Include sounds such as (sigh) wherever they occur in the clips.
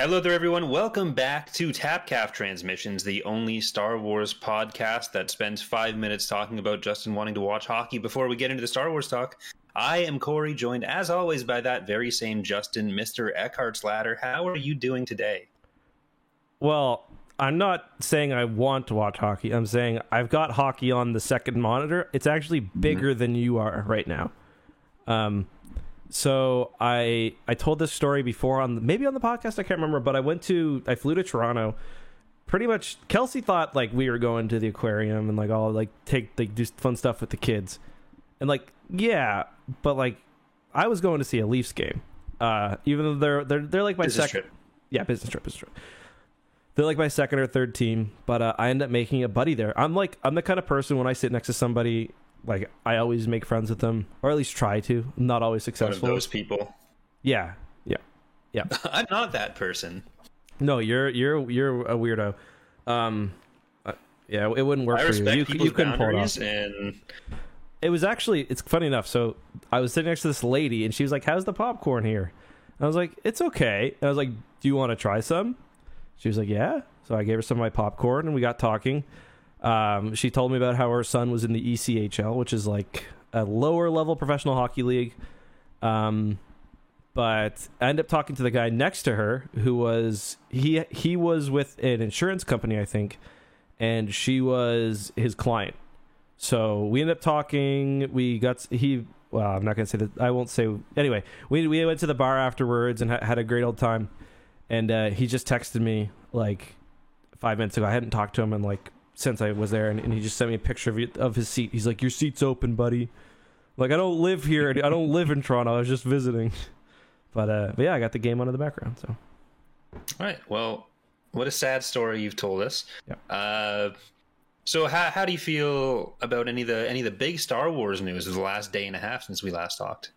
Hello there, everyone. Welcome back to Tapcaf Transmissions, the only Star Wars podcast that spends five minutes talking about Justin wanting to watch hockey before we get into the Star Wars talk. I am Corey, joined as always by that very same Justin, Mr. Eckhart's Ladder. How are you doing today? Well, I'm not saying I want to watch hockey. I'm saying I've got hockey on the second monitor. It's actually bigger mm-hmm. than you are right now. Um, so I I told this story before on maybe on the podcast I can't remember, but I went to I flew to Toronto. Pretty much, Kelsey thought like we were going to the aquarium and like all like take like do fun stuff with the kids, and like yeah, but like I was going to see a Leafs game. Uh, even though they're they're they're like my second, trip. yeah, business trip, business trip. They're like my second or third team, but uh, I end up making a buddy there. I'm like I'm the kind of person when I sit next to somebody like I always make friends with them, or at least try to. I'm not always successful. One of those people. Yeah, yeah, yeah. (laughs) I'm not that person. No, you're you're you're a weirdo. Um, uh, yeah, it wouldn't work I for you. You, you couldn't pull it off. And it was actually it's funny enough. So I was sitting next to this lady, and she was like, "How's the popcorn here?" And I was like, "It's okay." And I was like, "Do you want to try some?" She was like, "Yeah." So I gave her some of my popcorn, and we got talking. Um, she told me about how her son was in the ECHL, which is like a lower level professional hockey league. Um, but I ended up talking to the guy next to her who was he he was with an insurance company, I think, and she was his client. So we ended up talking. We got he. Well, I'm not gonna say that. I won't say. Anyway, we we went to the bar afterwards and ha- had a great old time. And uh, he just texted me like five minutes ago. I hadn't talked to him in like since I was there, and, and he just sent me a picture of, of his seat. He's like, "Your seat's open, buddy." Like I don't live here. I don't live in Toronto. I was just visiting. (laughs) But uh, but yeah, I got the game on in the background. So. All right. Well, what a sad story you've told us. Yeah. Uh, so how how do you feel about any of the any of the big Star Wars news of the last day and a half since we last talked?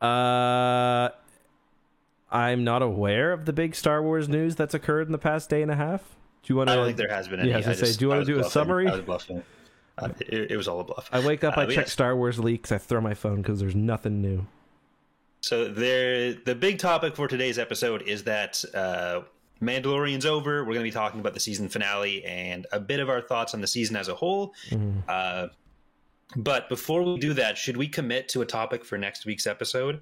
Uh, I'm not aware of the big Star Wars news that's occurred in the past day and a half. Do you want to? I don't think there has been any. Yeah, I, I say, do you want to do bluffing. a summary? I was bluffing. Uh, it, it, was all a bluff. I wake up, uh, I check yes. Star Wars leaks, I throw my phone because there's nothing new. So there, the big topic for today's episode is that uh, Mandalorian's over. We're going to be talking about the season finale and a bit of our thoughts on the season as a whole. Mm-hmm. Uh, but before we do that, should we commit to a topic for next week's episode?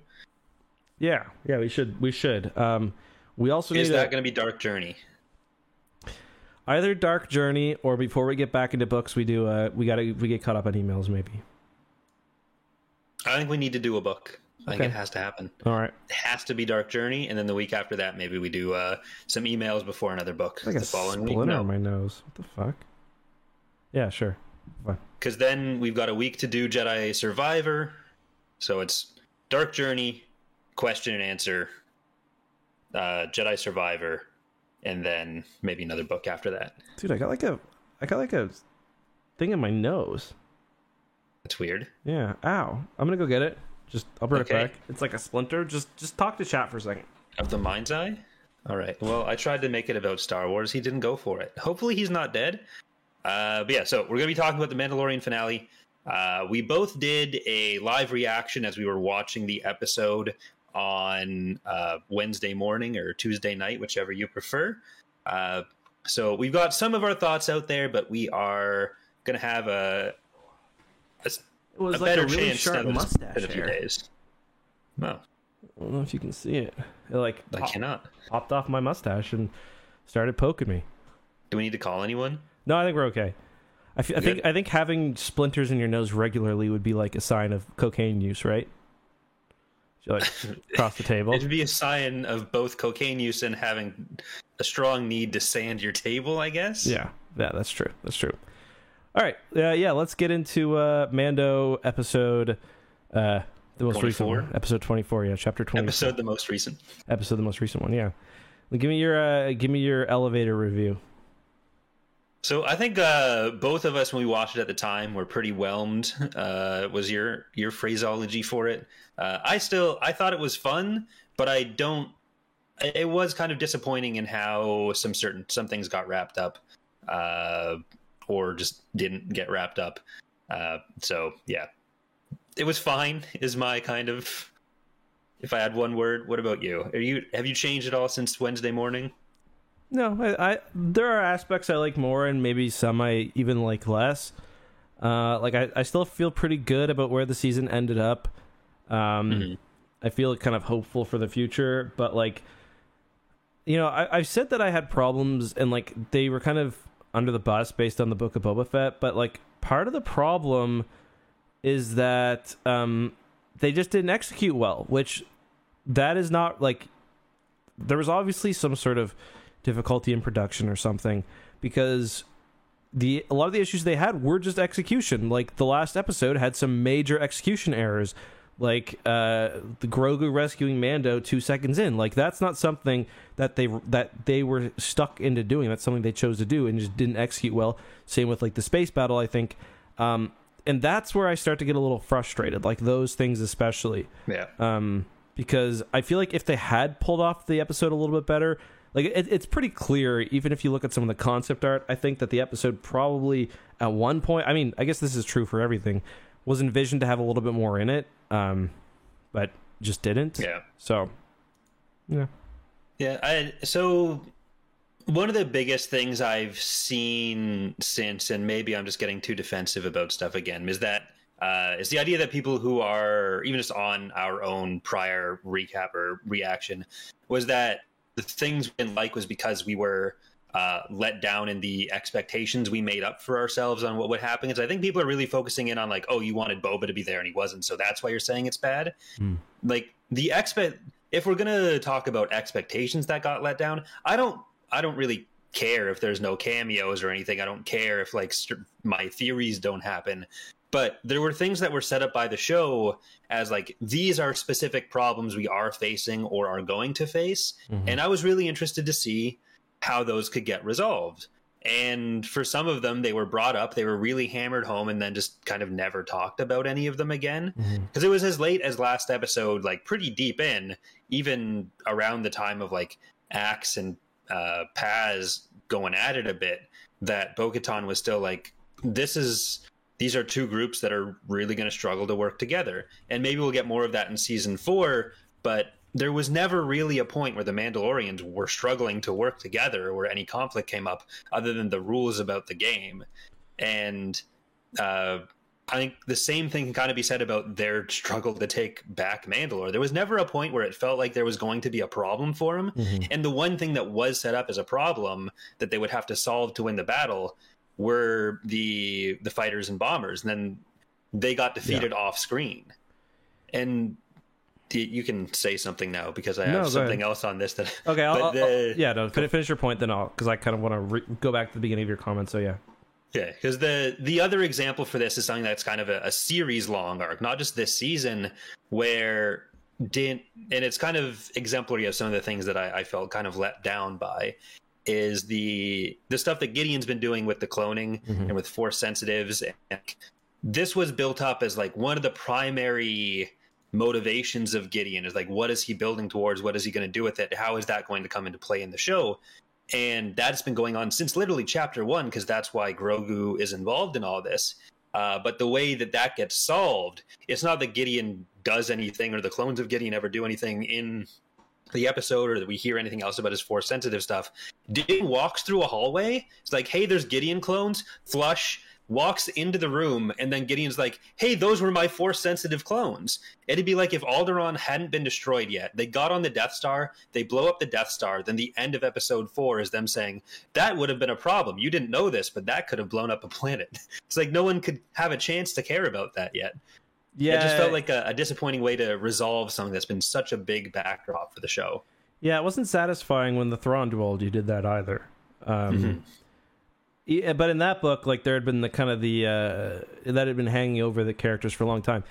Yeah, yeah, we should. We should. Um, we also is that going to be Dark Journey? Either Dark Journey or before we get back into books, we do. Uh, we gotta we get caught up on emails maybe. I think we need to do a book. I okay. think it has to happen. All right. It has to be Dark Journey, and then the week after that, maybe we do uh, some emails before another book. Like the a following splinter week. No. on my nose. What the fuck? Yeah, sure. Because then we've got a week to do Jedi Survivor, so it's Dark Journey, question and answer, uh, Jedi Survivor, and then maybe another book after that. Dude, I got like a, I got like a thing in my nose. That's weird. Yeah. Ow. I'm gonna go get it. Just I'll bring okay. it back. It's like a splinter. Just just talk to chat for a second. Of the mind's eye. All right. Well, I tried to make it about Star Wars. He didn't go for it. Hopefully, he's not dead. Uh, but yeah, so we're gonna be talking about the Mandalorian finale. Uh, we both did a live reaction as we were watching the episode on uh, Wednesday morning or Tuesday night, whichever you prefer. Uh, so we've got some of our thoughts out there, but we are going to have a, a, a like better a really chance sharp mustache in a few hair. days. No. I don't know if you can see it. It like I pop, cannot popped off my mustache and started poking me. Do we need to call anyone? No, I think we're okay. I, f- I think I think having splinters in your nose regularly would be like a sign of cocaine use, right? Like across the table. It'd be a sign of both cocaine use and having a strong need to sand your table, I guess. Yeah, yeah, that's true. That's true. All right, uh, yeah, let's get into uh, Mando episode, uh, the most 24? recent one, episode twenty four. Yeah, chapter twenty. Episode the most recent. Episode the most recent one. Yeah, give me your uh, give me your elevator review. So I think uh, both of us, when we watched it at the time, were pretty whelmed. Uh, was your your phraseology for it? Uh, I still I thought it was fun, but I don't. It was kind of disappointing in how some certain some things got wrapped up, uh, or just didn't get wrapped up. Uh, so yeah, it was fine. Is my kind of if I had one word, what about you? Are you have you changed at all since Wednesday morning? No, I, I there are aspects I like more, and maybe some I even like less. Uh, like I, I still feel pretty good about where the season ended up. Um, mm-hmm. I feel kind of hopeful for the future, but like, you know, I, I've said that I had problems, and like they were kind of under the bus based on the book of Boba Fett, but like part of the problem is that um, they just didn't execute well, which that is not like there was obviously some sort of difficulty in production or something because the a lot of the issues they had were just execution. Like the last episode had some major execution errors, like uh, the Grogu rescuing Mando two seconds in. Like that's not something that they that they were stuck into doing. That's something they chose to do and just didn't execute well. Same with like the space battle. I think. Um, and that's where I start to get a little frustrated, like those things especially. Yeah. Um, because I feel like if they had pulled off the episode a little bit better, like it, it's pretty clear even if you look at some of the concept art i think that the episode probably at one point i mean i guess this is true for everything was envisioned to have a little bit more in it um but just didn't. Yeah. So yeah. Yeah i so one of the biggest things i've seen since and maybe i'm just getting too defensive about stuff again is that uh, is the idea that people who are even just on our own prior recap or reaction was that the things we didn't like was because we were uh, let down in the expectations we made up for ourselves on what would happen. Because I think people are really focusing in on like, oh, you wanted Boba to be there and he wasn't, so that's why you're saying it's bad. Mm. Like the expect, if we're gonna talk about expectations that got let down, I don't, I don't really care if there's no cameos or anything. I don't care if like st- my theories don't happen but there were things that were set up by the show as like these are specific problems we are facing or are going to face mm-hmm. and i was really interested to see how those could get resolved and for some of them they were brought up they were really hammered home and then just kind of never talked about any of them again because mm-hmm. it was as late as last episode like pretty deep in even around the time of like axe and uh paz going at it a bit that bo-katan was still like this is these are two groups that are really going to struggle to work together. And maybe we'll get more of that in season four, but there was never really a point where the Mandalorians were struggling to work together or any conflict came up other than the rules about the game. And uh, I think the same thing can kind of be said about their struggle to take back Mandalore. There was never a point where it felt like there was going to be a problem for them. Mm-hmm. And the one thing that was set up as a problem that they would have to solve to win the battle were the the fighters and bombers, and then they got defeated yeah. off screen. And you can say something now because I have no, something else on this. That okay, (laughs) I'll, the, I'll, yeah, no, finish your point then. I'll because I kind of want to re- go back to the beginning of your comment. So yeah. Yeah, because the the other example for this is something that's kind of a, a series long arc, not just this season, where didn't and it's kind of exemplary of some of the things that I, I felt kind of let down by is the the stuff that Gideon's been doing with the cloning mm-hmm. and with force sensitives. And this was built up as like one of the primary motivations of Gideon is like what is he building towards? What is he going to do with it? How is that going to come into play in the show? And that's been going on since literally chapter one because that's why Grogu is involved in all this. Uh, but the way that that gets solved, it's not that Gideon does anything or the clones of Gideon ever do anything in the episode or that we hear anything else about his force sensitive stuff. Gideon walks through a hallway. It's like, hey, there's Gideon clones. Flush walks into the room, and then Gideon's like, hey, those were my force sensitive clones. It'd be like if Alderaan hadn't been destroyed yet. They got on the Death Star, they blow up the Death Star. Then the end of episode four is them saying, that would have been a problem. You didn't know this, but that could have blown up a planet. (laughs) It's like no one could have a chance to care about that yet. Yeah, it just felt like a, a, disappointing way to resolve something that's been such a big backdrop for the show. Yeah, it wasn't satisfying when the Thrawn duology did that either. Um, mm-hmm. yeah, but in that book, like there had been the kind of the uh, that had been hanging over the characters for a long time.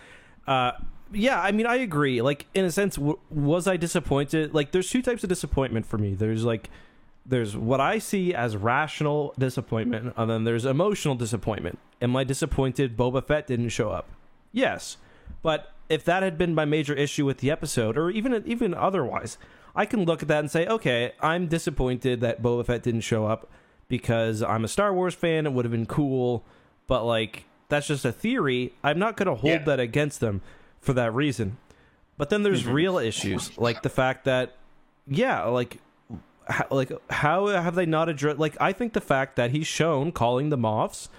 Uh, yeah, I mean, I agree. Like in a sense, w- was I disappointed? Like, there's two types of disappointment for me. There's like there's what I see as rational disappointment, and then there's emotional disappointment. Am I disappointed Boba Fett didn't show up? Yes. But if that had been my major issue with the episode, or even even otherwise, I can look at that and say, okay, I'm disappointed that Boba Fett didn't show up because I'm a Star Wars fan. It would have been cool, but like that's just a theory. I'm not going to hold yeah. that against them for that reason. But then there's mm-hmm. real issues, like the fact that, yeah, like, how, like how have they not addressed? Like, I think the fact that he's shown calling the Moffs,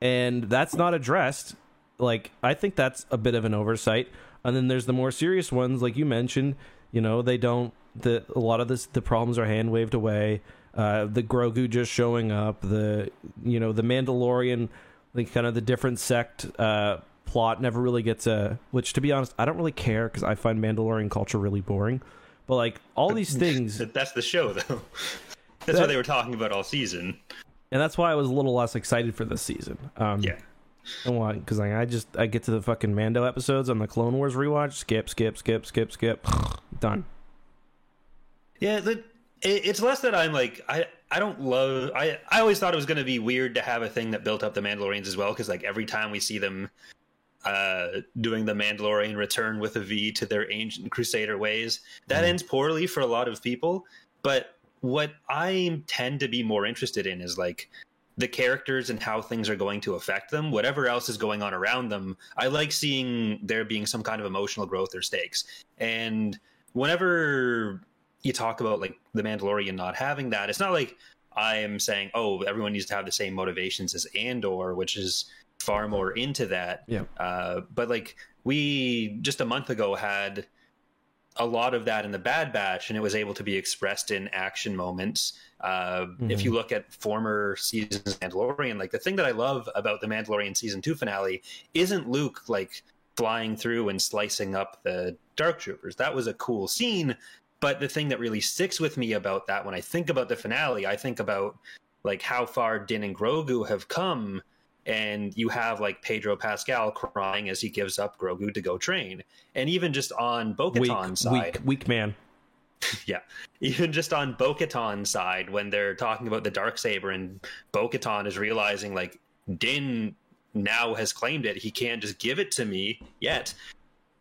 and that's not addressed. Like, I think that's a bit of an oversight. And then there's the more serious ones, like you mentioned. You know, they don't. The a lot of this, the problems are hand waved away. Uh, the Grogu just showing up. The you know the Mandalorian, like kind of the different sect. Uh, plot never really gets a which to be honest i don't really care because i find mandalorian culture really boring but like all these (laughs) things that's the show though (laughs) that's That- what they were talking about all season and that's why i was a little less excited for this season um yeah and why because like, i just i get to the fucking mando episodes on the clone wars rewatch. Skip skip skip skip skip. (sighs) Done. Yeah, the, it, it's less that I'm like I I don't love I I always thought it was going to be weird to have a thing that built up the Mandalorians as well because like every time we see them uh doing the Mandalorian return with a V to their ancient crusader ways that ends poorly for a lot of people. But what I tend to be more interested in is like the characters and how things are going to affect them whatever else is going on around them I like seeing there being some kind of emotional growth or stakes and whenever you talk about like the Mandalorian not having that, it's not like I am saying, oh, everyone needs to have the same motivations as Andor, which is far more into that. Yeah. Uh, but like we just a month ago had a lot of that in the Bad Batch, and it was able to be expressed in action moments. Uh, If you look at former seasons of Mandalorian, like the thing that I love about the Mandalorian season two finale isn't Luke like flying through and slicing up the Dark Troopers. That was a cool scene, but the thing that really sticks with me about that when I think about the finale, I think about like how far Din and Grogu have come and you have like Pedro Pascal crying as he gives up Grogu to go train. And even just on Bo weak Katan's side, weak weak man (laughs) yeah, even just on Bo side, when they're talking about the dark saber and Bo is realizing like Din now has claimed it, he can't just give it to me yet.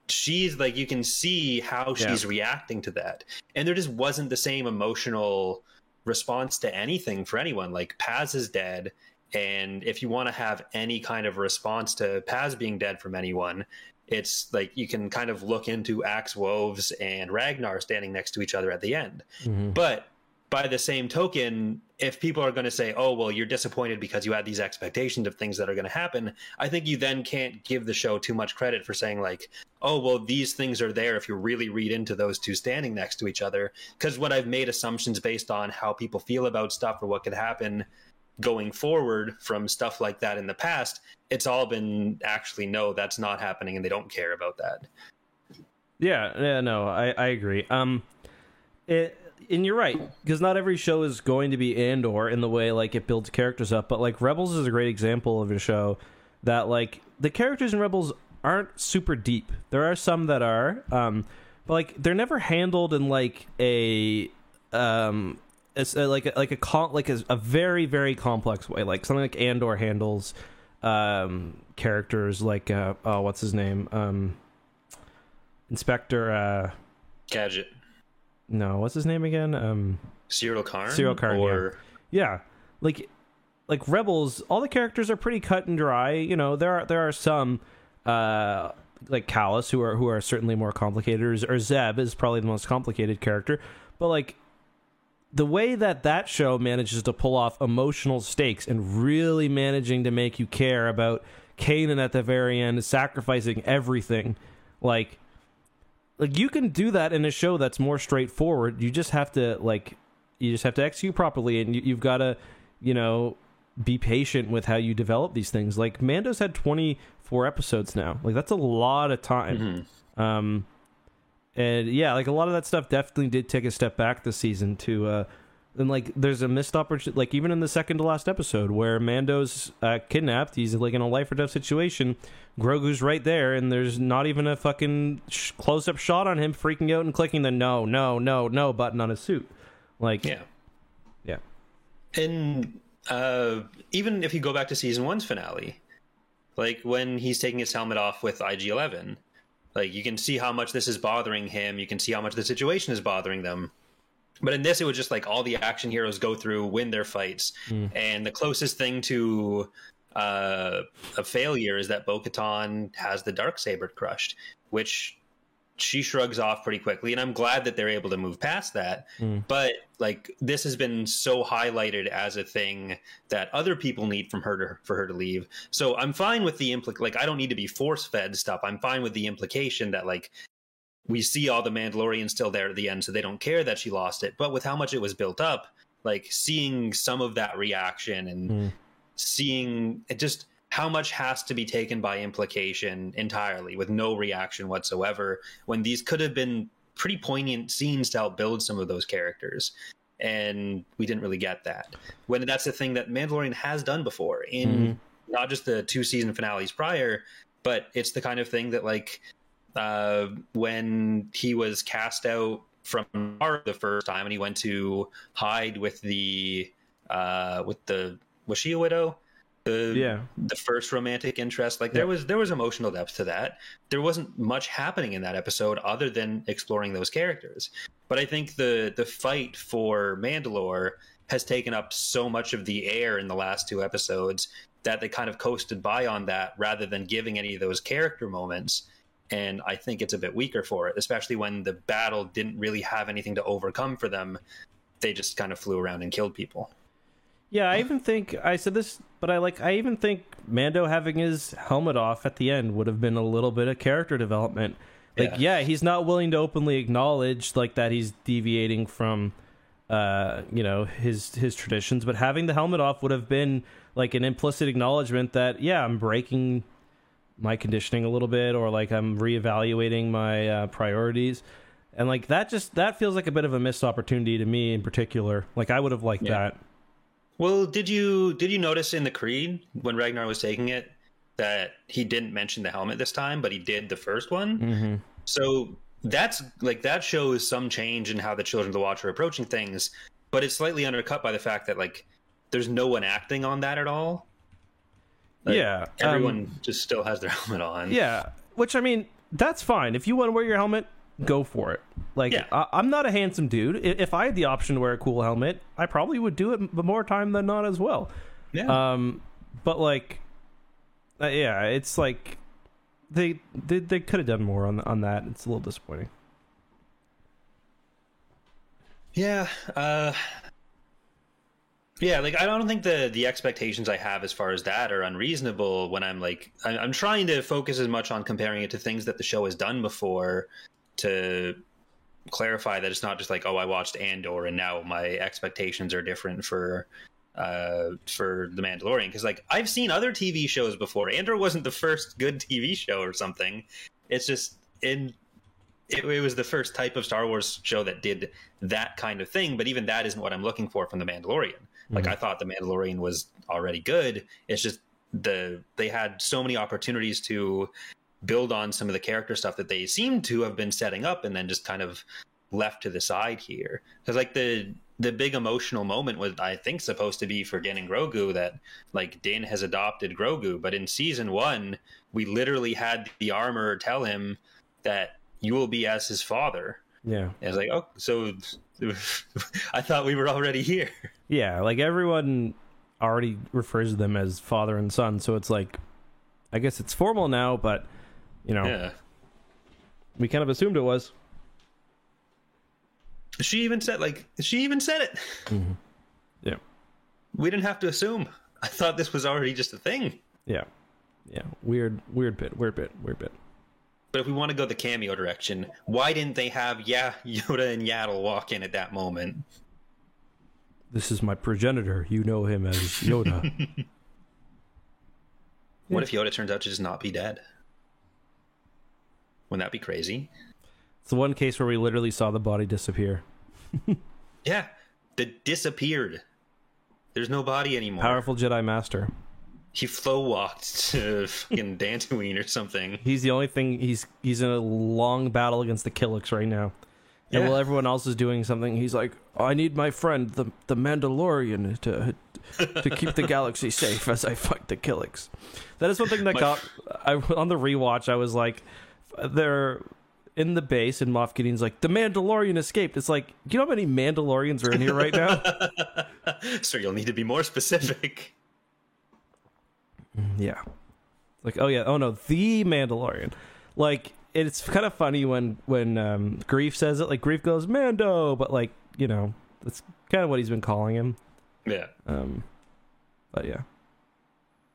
She's like, you can see how she's reacting to that, and there just wasn't the same emotional response to anything for anyone. Like Paz is dead, and if you want to have any kind of response to Paz being dead from anyone, it's like you can kind of look into Axe Woves and Ragnar standing next to each other at the end. Mm-hmm. But by the same token, if people are going to say, oh, well, you're disappointed because you had these expectations of things that are going to happen, I think you then can't give the show too much credit for saying, like, oh, well, these things are there if you really read into those two standing next to each other. Because when I've made assumptions based on how people feel about stuff or what could happen going forward from stuff like that in the past, it's all been actually, no, that's not happening and they don't care about that. Yeah, yeah, no, I, I agree. Um, it, and you're right because not every show is going to be Andor in the way like it builds characters up, but like Rebels is a great example of a show that like the characters in Rebels aren't super deep. There are some that are, um, but like they're never handled in like a um it's a, like a, like a con- like a, a very very complex way like something like andor handles um characters like uh oh what's his name um inspector uh Gadget. no what's his name again um Syril Karn? Syril Karn, Or yeah like like rebels all the characters are pretty cut and dry you know there are there are some uh like Kallus who are who are certainly more complicated or zeb is probably the most complicated character but like the way that that show manages to pull off emotional stakes and really managing to make you care about Kanan at the very end sacrificing everything like like you can do that in a show that's more straightforward. You just have to like you just have to execute properly and you, you've got to you know be patient with how you develop these things. Like mando's had 24 episodes now. Like that's a lot of time. Um and yeah like a lot of that stuff definitely did take a step back this season to uh and like there's a missed opportunity like even in the second to last episode where mando's uh, kidnapped he's like in a life or death situation grogu's right there and there's not even a fucking sh- close-up shot on him freaking out and clicking the no no no no button on his suit like yeah. yeah And uh, even if you go back to season one's finale, like when he's taking his helmet off with IG Eleven, like you can see how much this is bothering him. You can see how much the situation is bothering them. But in this, it was just like all the action heroes go through, win their fights, and the closest thing to uh, a failure is that Bo-Katan has the dark saber crushed, which she shrugs off pretty quickly, and I'm glad that they're able to move past that. Mm. But like this has been so highlighted as a thing that other people need from her to, for her to leave. So I'm fine with the implic. Like I don't need to be force fed stuff. I'm fine with the implication that like we see all the Mandalorians still there at the end, so they don't care that she lost it. But with how much it was built up, like seeing some of that reaction and Mm. seeing it just how much has to be taken by implication entirely with no reaction whatsoever when these could have been pretty poignant scenes to help build some of those characters and we didn't really get that when that's the thing that mandalorian has done before in Mhm. not just the two season finales prior but it's the kind of thing that like uh, when he was cast out from the first time and he went to hide with the uh with the was she a widow the Yeah. the first romantic interest. Like there Yeah. was there was emotional depth to that. There wasn't much happening in that episode other than exploring those characters. But i think the the fight for mandalore has taken up so much of the air in the last two episodes that they kind of coasted by on that rather than giving any of those character moments. And i think it's a bit weaker for it especially when the battle didn't really have anything to overcome for them. They just kind of flew around and killed people Yeah, I even think I said this, but I like I even think Mando having his helmet off at the end would have been a little bit of character development. Like, yeah, he's not willing to openly acknowledge like that he's deviating from uh, you know, his his traditions, but having the helmet off would have been like an implicit acknowledgement that yeah, I'm breaking my conditioning a little bit or like I'm reevaluating my uh, priorities. And like that just that feels like a bit of a missed opportunity to me in particular. Like I would have liked Yeah. that. Well, did you did you notice in the Creed when Ragnar was taking it that he didn't mention the helmet this time, but he did the first one? Mm-hmm. So that's like that shows some change in how the children of the watch are approaching things, but it's slightly undercut by the fact that like there's no one acting on that at all. Like, yeah, everyone um, just still has their (laughs) helmet on. yeah, which I mean, that's fine. If you want to wear your helmet, go for it. Like, Yeah. I, I'm not a handsome dude. If I had the option to wear a cool helmet, I probably would do it more time than not as well. yeah. Um, but like, uh, yeah, it's like they they, they could have done more on on that. It's a little disappointing. Yeah. Uh yeah, like I don't think the the expectations I have as far as that are unreasonable when I'm like I- I'm trying to focus as much on comparing it to things that the show has done before to clarify that it's not just like oh I watched Andor and now my expectations are different for uh for the Mandalorian because like I've seen other TV shows before. Andor wasn't the first good TV show or something. It's just in it, it was the first type of Star Wars show that did that kind of thing, but even that isn't what I'm looking for from the Mandalorian. Like I thought the Mandalorian was already good. It's just the they had so many opportunities to build on some of the character stuff that they seem to have been setting up and then just kind of left to the side here. Cuz like the the big emotional moment was I think supposed to be for Din and Grogu that like Din has adopted Grogu, but in season 1 we literally had the armor tell him that you will be as his father. Yeah, And I was like, oh, so (laughs) I thought we were already here. yeah. Like everyone already refers to them as father and son, so it's like, I guess it's formal now, but you know, Yeah. we kind of assumed it was. She even said, like, she even said it. Mm-hmm. Yeah. We didn't have to assume. I thought this was already just a thing. Yeah. Yeah. Weird weird bit, weird bit, weird bit. But if we want to go the cameo direction, why didn't they have yeah (laughs) Yoda and Yaddle walk in at that moment? This is my progenitor. You know him as Yoda. (laughs) What if Yoda turns out to just not be dead? Wouldn't that be crazy? it's the one case where we literally saw the body disappear. (laughs) Yeah, that disappeared. There's no body anymore. Powerful Jedi Master. He flow walked to fucking (laughs) Dantooine or something. He's the only thing he's he's in a long battle against the Killiks right now. And Yeah. while everyone else is doing something, he's like, I need my friend, the the Mandalorian, to to keep the (laughs) galaxy safe as I fight the Killiks. That is one thing that My got I on the rewatch. I was like, they're in the base, and Moff Gideon's like, the Mandalorian escaped. It's like, you know how many Mandalorians are in here right now? (laughs) so you'll need to be more specific. Yeah. Like, oh yeah, oh no, the Mandalorian. Like, it's kind of funny when when um, Greef says it. Like Greef goes Mando, but like you know that's kind of what he's been calling him. Yeah. Um, but yeah,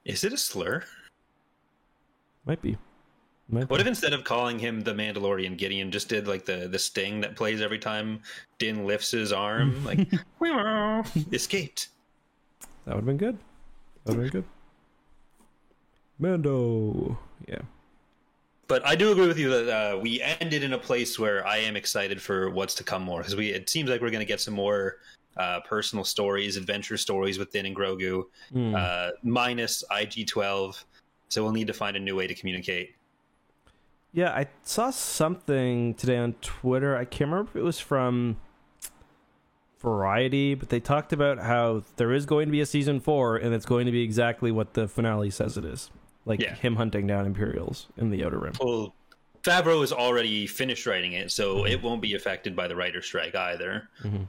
Is it a slur? might be. Might What be. if instead of calling him the Mandalorian, Gideon just did like the the sting that plays every time Din lifts his arm, (laughs) like (laughs) escaped. that would have been good? That would have been good. Mando. Yeah. But I do agree with you that uh, we ended in a place where I am excited for what's to come more because we it seems like we're going to get some more uh, personal stories, adventure stories with Din and Grogu, Mm. uh, minus IG twelve. So we'll need to find a new way to communicate. Yeah, I saw something today on Twitter. I can't remember if it was from Variety, but they talked about how there is going to be a season four, and it's going to be exactly what the finale says it is, like Yeah. him hunting down Imperials in the Outer Rim. Well, Favreau is already finished writing it, so it won't be affected by the writer strike either. Mhm.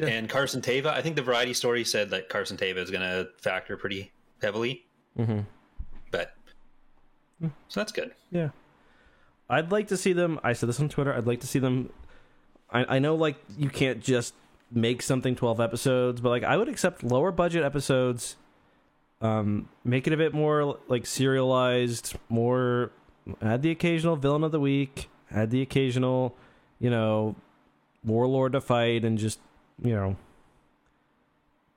Yeah. And Carson Teva, I think the Variety story said that Carson Teva is going to factor pretty heavily, Mm-hmm. So that's good. Yeah. I'd like to see them. I said this on Twitter. I'd like to see them. I, I know, like, you can't just make something 12 episodes, but, like, I would accept lower budget episodes. Um, make it a bit more, like, serialized, more. Add the occasional villain of the week, add the occasional, you know, warlord to fight, and just, you know,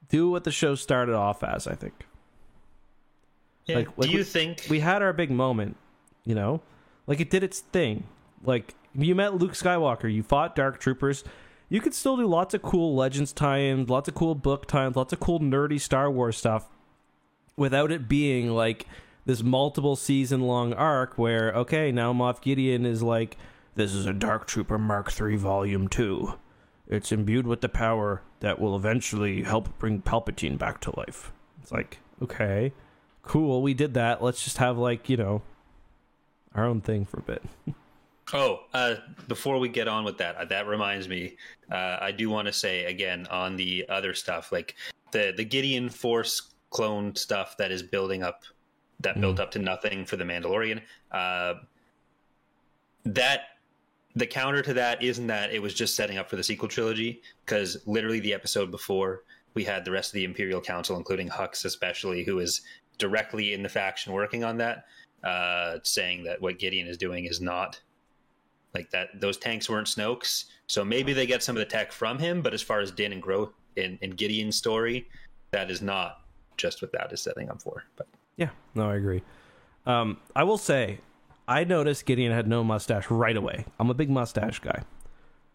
do what the show started off as, I think. Yeah. Like- like Do you we- think? we had our big moment, you know? Like it did its thing. Like you met Luke Skywalker, you fought Dark Troopers. You could still do lots of cool Legends tie-ins, lots of cool book tie-ins, lots of cool nerdy Star Wars stuff without it being like this multiple season long arc where okay, now Moff Gideon is like this is a Dark Trooper Mark III volume 2. It's imbued with the power that will eventually help bring Palpatine back to life. It's like, okay, cool, we did that. Let's just have like, you know, our own thing for a bit. (laughs) Oh, uh, before we get on with that, uh, that reminds me. Uh, I do want to say again on the other stuff, like the the Gideon Force clone stuff that is building up, that built up to nothing for the Mandalorian. Uh, that the counter to that isn't that it was just setting up for the sequel trilogy because literally the episode before we had the rest of the Imperial Council, including Hux especially, who is directly in the faction working on that, uh, saying that what Gideon is doing is not like that. Those tanks weren't Snoke's, so maybe they get some of the tech from him. But as far as Din and Gro in, in Gideon's story, that is not just what that is setting up for. But Yeah, no, I agree. Um, I will say, I noticed Gideon had no mustache right away. I'm a big mustache guy.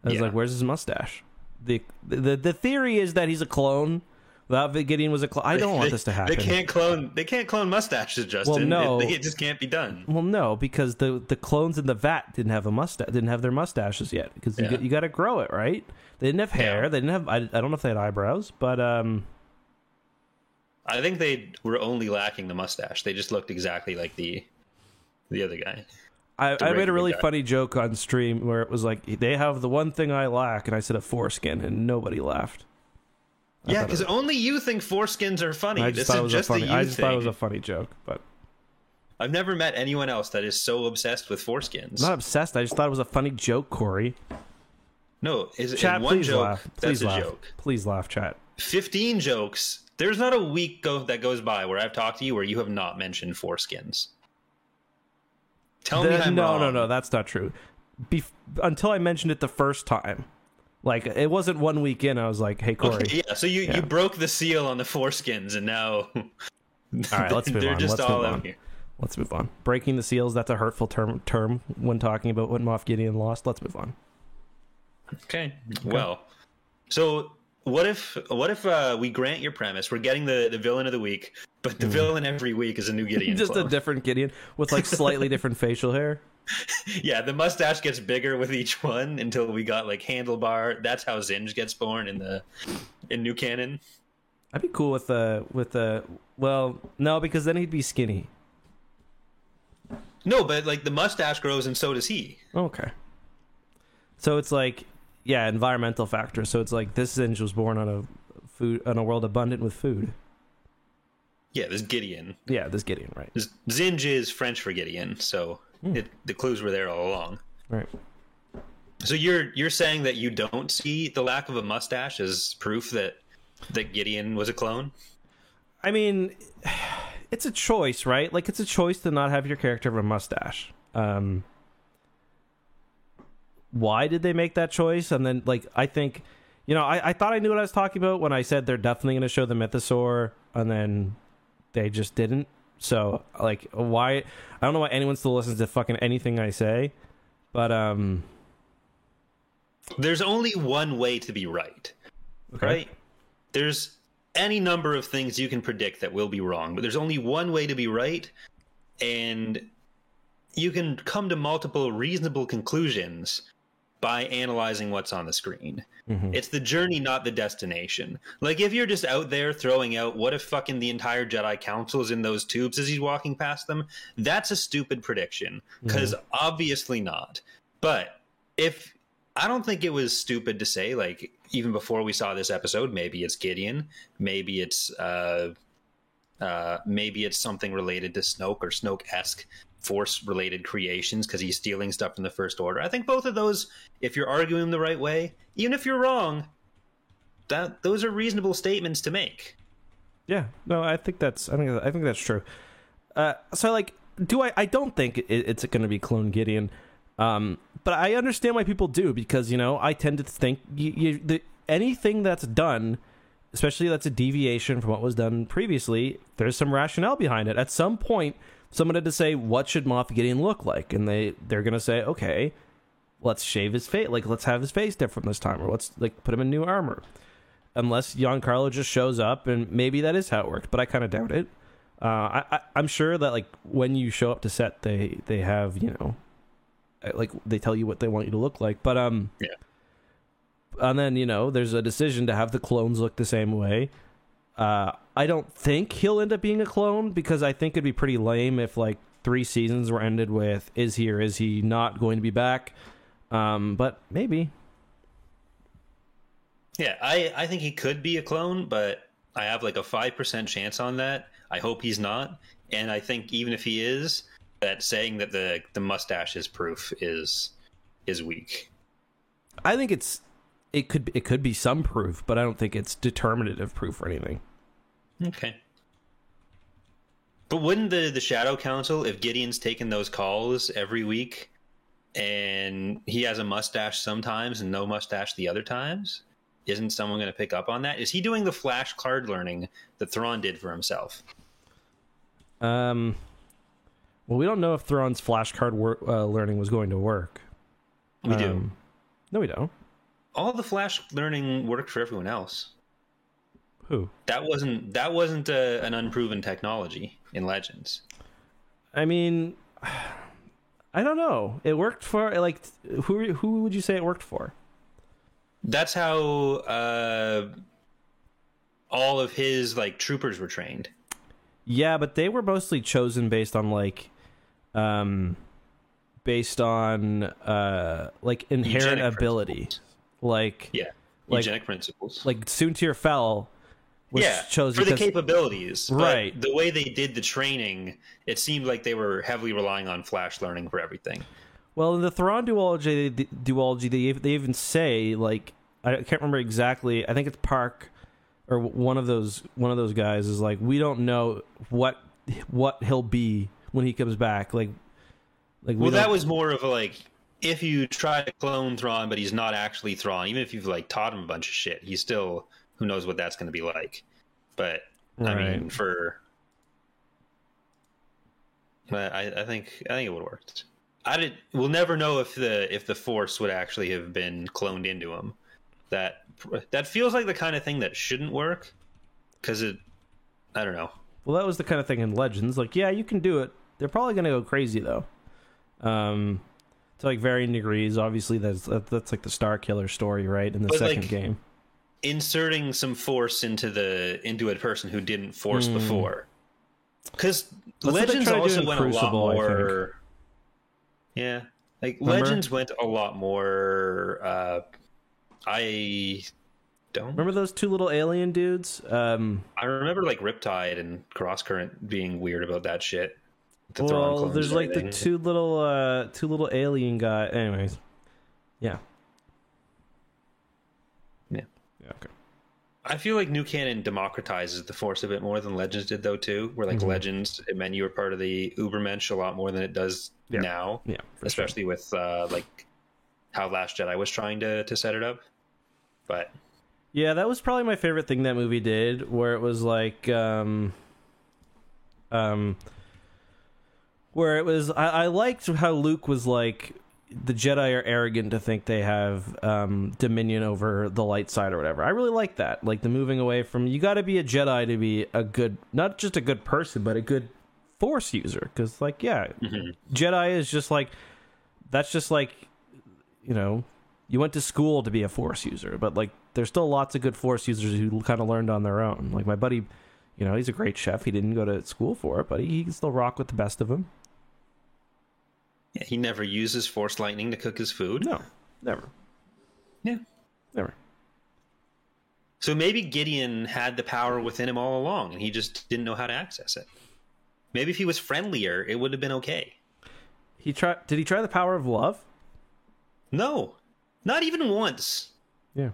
I was Yeah. like, "Where's his mustache?" The, the the theory is that he's a clone. That Gideon was a clone. I don't want this to happen. They can't clone. They can't clone mustaches, Justin. Well, no. it, it just can't be done. Well, no, because the the clones in the vat didn't have a mustache, didn't have their mustaches yet. Because you, Yeah. got- you got to grow it, right? They didn't have hair. Yeah. They didn't have. I, I don't know if they had eyebrows, but um, I think they were only lacking the mustache. They just looked exactly like the the other guy. I, I made a really guy. funny joke on stream where it was like they have the one thing I lack, and I said a foreskin, and nobody laughed. I yeah, because only you think foreskins are funny. I this just thought it is was just a funny. I just thing. thought it was a funny joke, but I've never met anyone else that is so obsessed with foreskins. I'm not obsessed. I just thought it was a funny joke, Corey. no, is it Chat, one please joke? laugh. Please that's a laugh. joke. Please laugh, chat. 15 jokes. There's not a week go that goes by where I've talked to you where you have not mentioned foreskins. Tell me The- I'm no, wrong. no, no, that's not true. Bef- until I mentioned it the first time, like it wasn't one week in. I was like, "Hey, Corey." Okay, yeah, so you, Yeah. you broke the seal on the foreskins and now (laughs) All right, let's (laughs) move they're on. just Let's all move out on. here. Let's move on. Breaking the seals. That's a hurtful term term when talking about what Moff Gideon lost. Let's move on. Okay. Well, so what if what if uh, we grant your premise? We're getting the, the villain of the week, but the villain every week is a new (laughs) Gideon. Just a different Gideon with like slightly different facial hair. Yeah, the mustache gets bigger with each one until we got like handlebar. That's how Zsinj gets born in the in New Canon. I'd be cool with the with the well, no, because then he'd be skinny. No, but like the mustache grows and so does he. Okay. So it's like, yeah, environmental factor. So it's like this Zsinj was born on a food on a world abundant with food. Yeah, this Gideon. Yeah, this Gideon, right? Zsinj is French for Gideon, so it, the clues were there all along. Right. So you're you're saying that you don't see the lack of a mustache as proof that that Gideon was a clone? I mean, (sighs) it's a choice, right? Like it's a choice to not have your character have a mustache. Um, why did they make that choice? And then, like, I think, you know, I, I thought I knew what I was talking about when I said they're definitely going to show the mythosaur, and then they just didn't. So, like, why? I don't know why anyone still listens to fucking anything I say, but um, There's only one way to be right, okay. right? There's any number of things you can predict that will be wrong, but there's only one way to be right, and you can come to multiple reasonable conclusions by analyzing what's on the screen. Mhm. It's the journey, not the destination. Like if you're just out there throwing out, what if fucking the entire Jedi Council is in those tubes as he's walking past them? That's a stupid prediction because obviously not. But if I don't think it was stupid to say, like even before we saw this episode, maybe it's Gideon, maybe it's uh, uh, maybe it's something related to Snoke or Snoke esque force related creations because he's stealing stuff from the First Order. I think both of those, if you're arguing the right way, even if you're wrong, that those are reasonable statements to make. Yeah, no, I think that's I think I think that's true. Uh, so like, do I? I don't think it, it's going to be clone Gideon, um, but I understand why people do because you know I tend to think you, you, the, anything that's done, especially that's a deviation from what was done previously. There's some rationale behind it. At some point, someone had to say, "What should Moff Gideon look like?" And they they're going to say, "Okay, let's shave his face. Like let's have his face different this time, or let's like put him in new armor." unless Giancarlo just shows up, and maybe that is how it worked, but I kind of doubt it. Uh, I, I, I'm sure that like when you show up to set, they they have you know, uh, like they tell you what they want you to look like, but um, Yeah. and then you know there's a decision to have the clones look the same way. Uh, I don't think he'll end up being a clone because I think it'd be pretty lame if like three seasons were ended with is he or is he not going to be back. Um, but maybe Yeah, I, I think he could be a clone, but I have like a 5% chance on that. I hope he's not. And I think even if he is, that saying that the, the mustache is proof is is weak. I think it's it could it could be some proof, but I don't think it's determinative proof or anything. Okay. But wouldn't the, the Shadow Council, if Gideon's taking those calls every week and he has a mustache sometimes and no mustache the other times, isn't someone going to pick up on that? Is he doing the flash card learning that Thrawn did for himself? Um, well, we don't know if Thrawn's flashcard wor- uh, learning was going to work. We do. Um, No, we don't. All the flash learning worked for everyone else. Who? That wasn't that wasn't a, an unproven technology in Legends. I mean, (sighs) I don't know. It worked for like who? Who would you say it worked for? That's how uh, all of his like troopers were trained. Yeah, but they were mostly chosen based on like, um, based on uh like inherent Eugenic ability. principles. Like Yeah, Like- eugenic principles. like soon Soontir Fel was yeah, chosen for the because- capabilities. but Right. the way they did the training, it seemed like they were heavily relying on flash learning for everything. Well, in the Thrawn duology, the duology, they they even say like I can't remember exactly. I think it's Parck or one of those one of those guys is like we don't know what what he'll be when he comes back. Like like we Well, that was more of a like if you try to clone Thrawn, but he's not actually Thrawn. Even if you've like taught him a bunch of shit, he's still who knows what that's going to be like. But I mean, for but I, I think I think it would work. I did. We'll never know if the if the Force would actually have been cloned into him. That that feels like the kind of thing that shouldn't work because it. I don't know. well, that was the kind of thing in Legends. Like, yeah, you can do it. They're probably gonna go crazy though. Um, to like varying degrees. Obviously, that's that's like the Starkiller story, right? In the But, second like, game. inserting some force into the into a person who didn't force before. Because Legends try to do also went Crucible, a lot more. Yeah, like Remember? Legends went a lot more. Uh, I don't. Remember those two little alien dudes? Um, I remember like Riptide and Crosscurrent being weird about that shit. The well, there's like the two little uh two little alien guy. Anyways, yeah. Yeah. Yeah. Okay. I feel like new canon democratizes the Force a bit more than Legends did, though. Too, where like Mhm. Legends, it meant you were part of the Ubermensch a lot more than it does Yeah. now, Yeah. for sure. especially with uh, like how Last Jedi was trying to to set it up. But Yeah, that was probably my favorite thing that movie did, where it was like, um, um, where it was. I, I liked how Luke was like, the Jedi are arrogant to think they have um, dominion over the light side or whatever. I really like that, like the moving away from. You got to be a Jedi to be a good, not just a good person, but a good Force user. Because, like, yeah, mhm. Jedi is just like that's just like you know you went to school to be a force user but like there's still lots of good force users who kind of learned on their own like my buddy you know he's a great chef he didn't go to school for it but he, he can still rock with the best of them yeah, he never uses Force lightning to cook his food. no never Yeah. never So maybe Gideon had the power within him all along, and he just didn't know how to access it. Maybe if he was friendlier, it would have been okay. he tried did he try the power of love No, not even once. yeah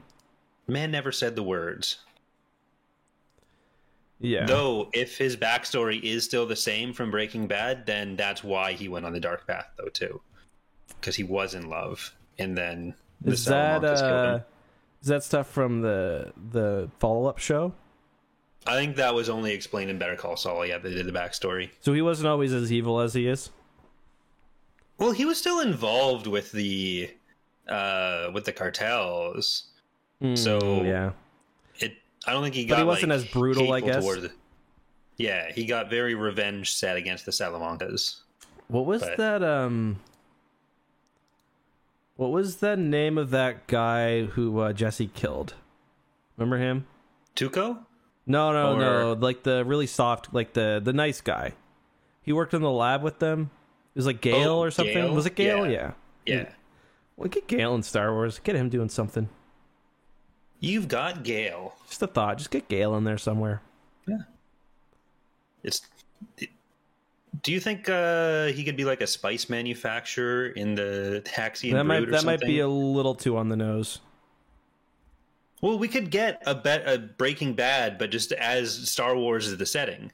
Man never said the words. Yeah Though, if his backstory is still the same from Breaking Bad, then that's why he went on the dark path, though, too. Because he was in love, and then the is that uh is that stuff from the the follow-up show I think that was only explained in Better Call Saul. Yeah, they did the backstory. so he wasn't always as evil as he is Well, he was still involved with the uh with the cartels. So- Mm, yeah It. I don't think he got. But he wasn't like, as brutal, I guess. toward- yeah, he got very revenge set against the Salamancas. What was But- that? Um, what was the name of that guy who uh, Jesse killed? Remember him? Tuco? No, no, Or- no. Like the really soft, like the the nice guy. He worked in the lab with them. It was like Gale Oh, or something. Gale? Was it Gale? Yeah. Yeah. Yeah. Well, get Gale in Star Wars. Get him doing something. You've got Gale. Just a thought. Just get Gale in there somewhere. Yeah. It's. it- do you think uh, he could be like a spice manufacturer in the Haxian that might that might be a little too on the nose. Well, we could get a bet a Breaking Bad, but just as Star Wars is the setting.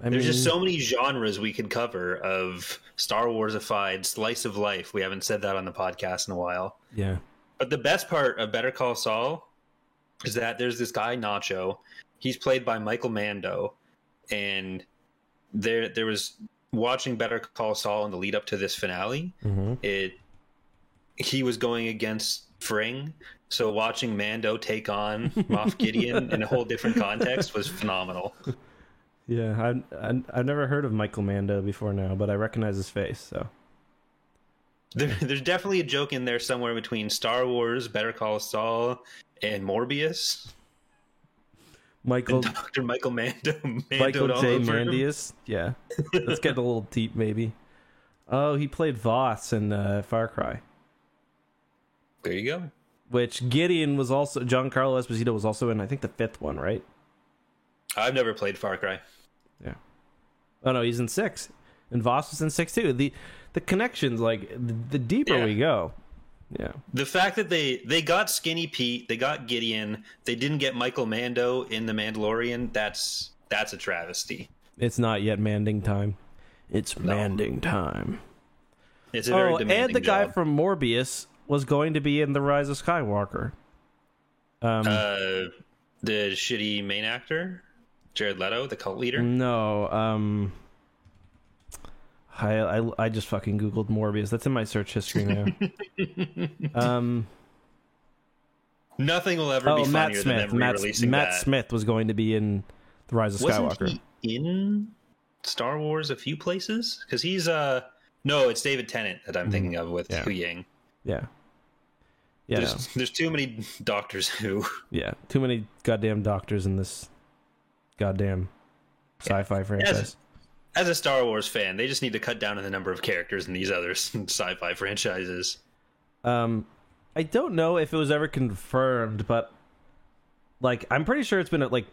I There's mean, just so many genres we could cover of Star Warsified slice of life. We haven't said that on the podcast in a while. yeah. But the best part of Better Call Saul is that there's this guy Nacho. He's played by Michael Mando, and there there was watching Better Call Saul in the lead up to this finale. hmm It he was going against Fring, so watching Mando take on (laughs) Moff Gideon in a whole different context was phenomenal. Yeah, I've, I've I've never heard of Michael Mando before now, but I recognize his face. So There, there's definitely a joke in there somewhere between Star Wars, Better Call Saul, and Morbius. Michael And Dr. Michael Mando. (laughs) Mandoed Michael J. Mandius. Yeah, let's get a little (laughs) deep, maybe. Oh, he played Vaas in uh, Far Cry, There you go. which Gideon was also Giancarlo Esposito was also in. I think the fifth one, right? I've never played Far Cry. Yeah. Oh no, he's in six, and Vaas was in six too. The the connections, like the, the deeper Yeah. we go, yeah, The fact that they they got Skinny Pete, they got Gideon, they didn't get Michael Mando in The Mandalorian. That's that's a travesty. it's not yet manding time. It's No. manding time. It's a very Oh, demanding and the guy from Morbius was going to be in the Rise of Skywalker. Um, uh, the shitty main actor, Jared Leto, the cult leader. no, um, I, I I just fucking googled Morbius. That's in my search history now. (laughs) um, Nothing will ever oh, be Matt funnier than Smith. Matt, Matt. Smith was going to be in the Rise of Wasn't Skywalker. he in Star Wars a few places? Because he's uh no, it's David Tennant that I'm thinking of with Mm-hmm. Yeah. Huyang. Yeah, yeah, no. There's there's too many Doctors Who. (laughs) yeah. Too many goddamn doctors in this goddamn sci-fi franchise. As a Star Wars fan, they just need to cut down on the number of characters in these other (laughs) sci-fi franchises. Um, I don't know if it was ever confirmed, but like I'm pretty sure it's been like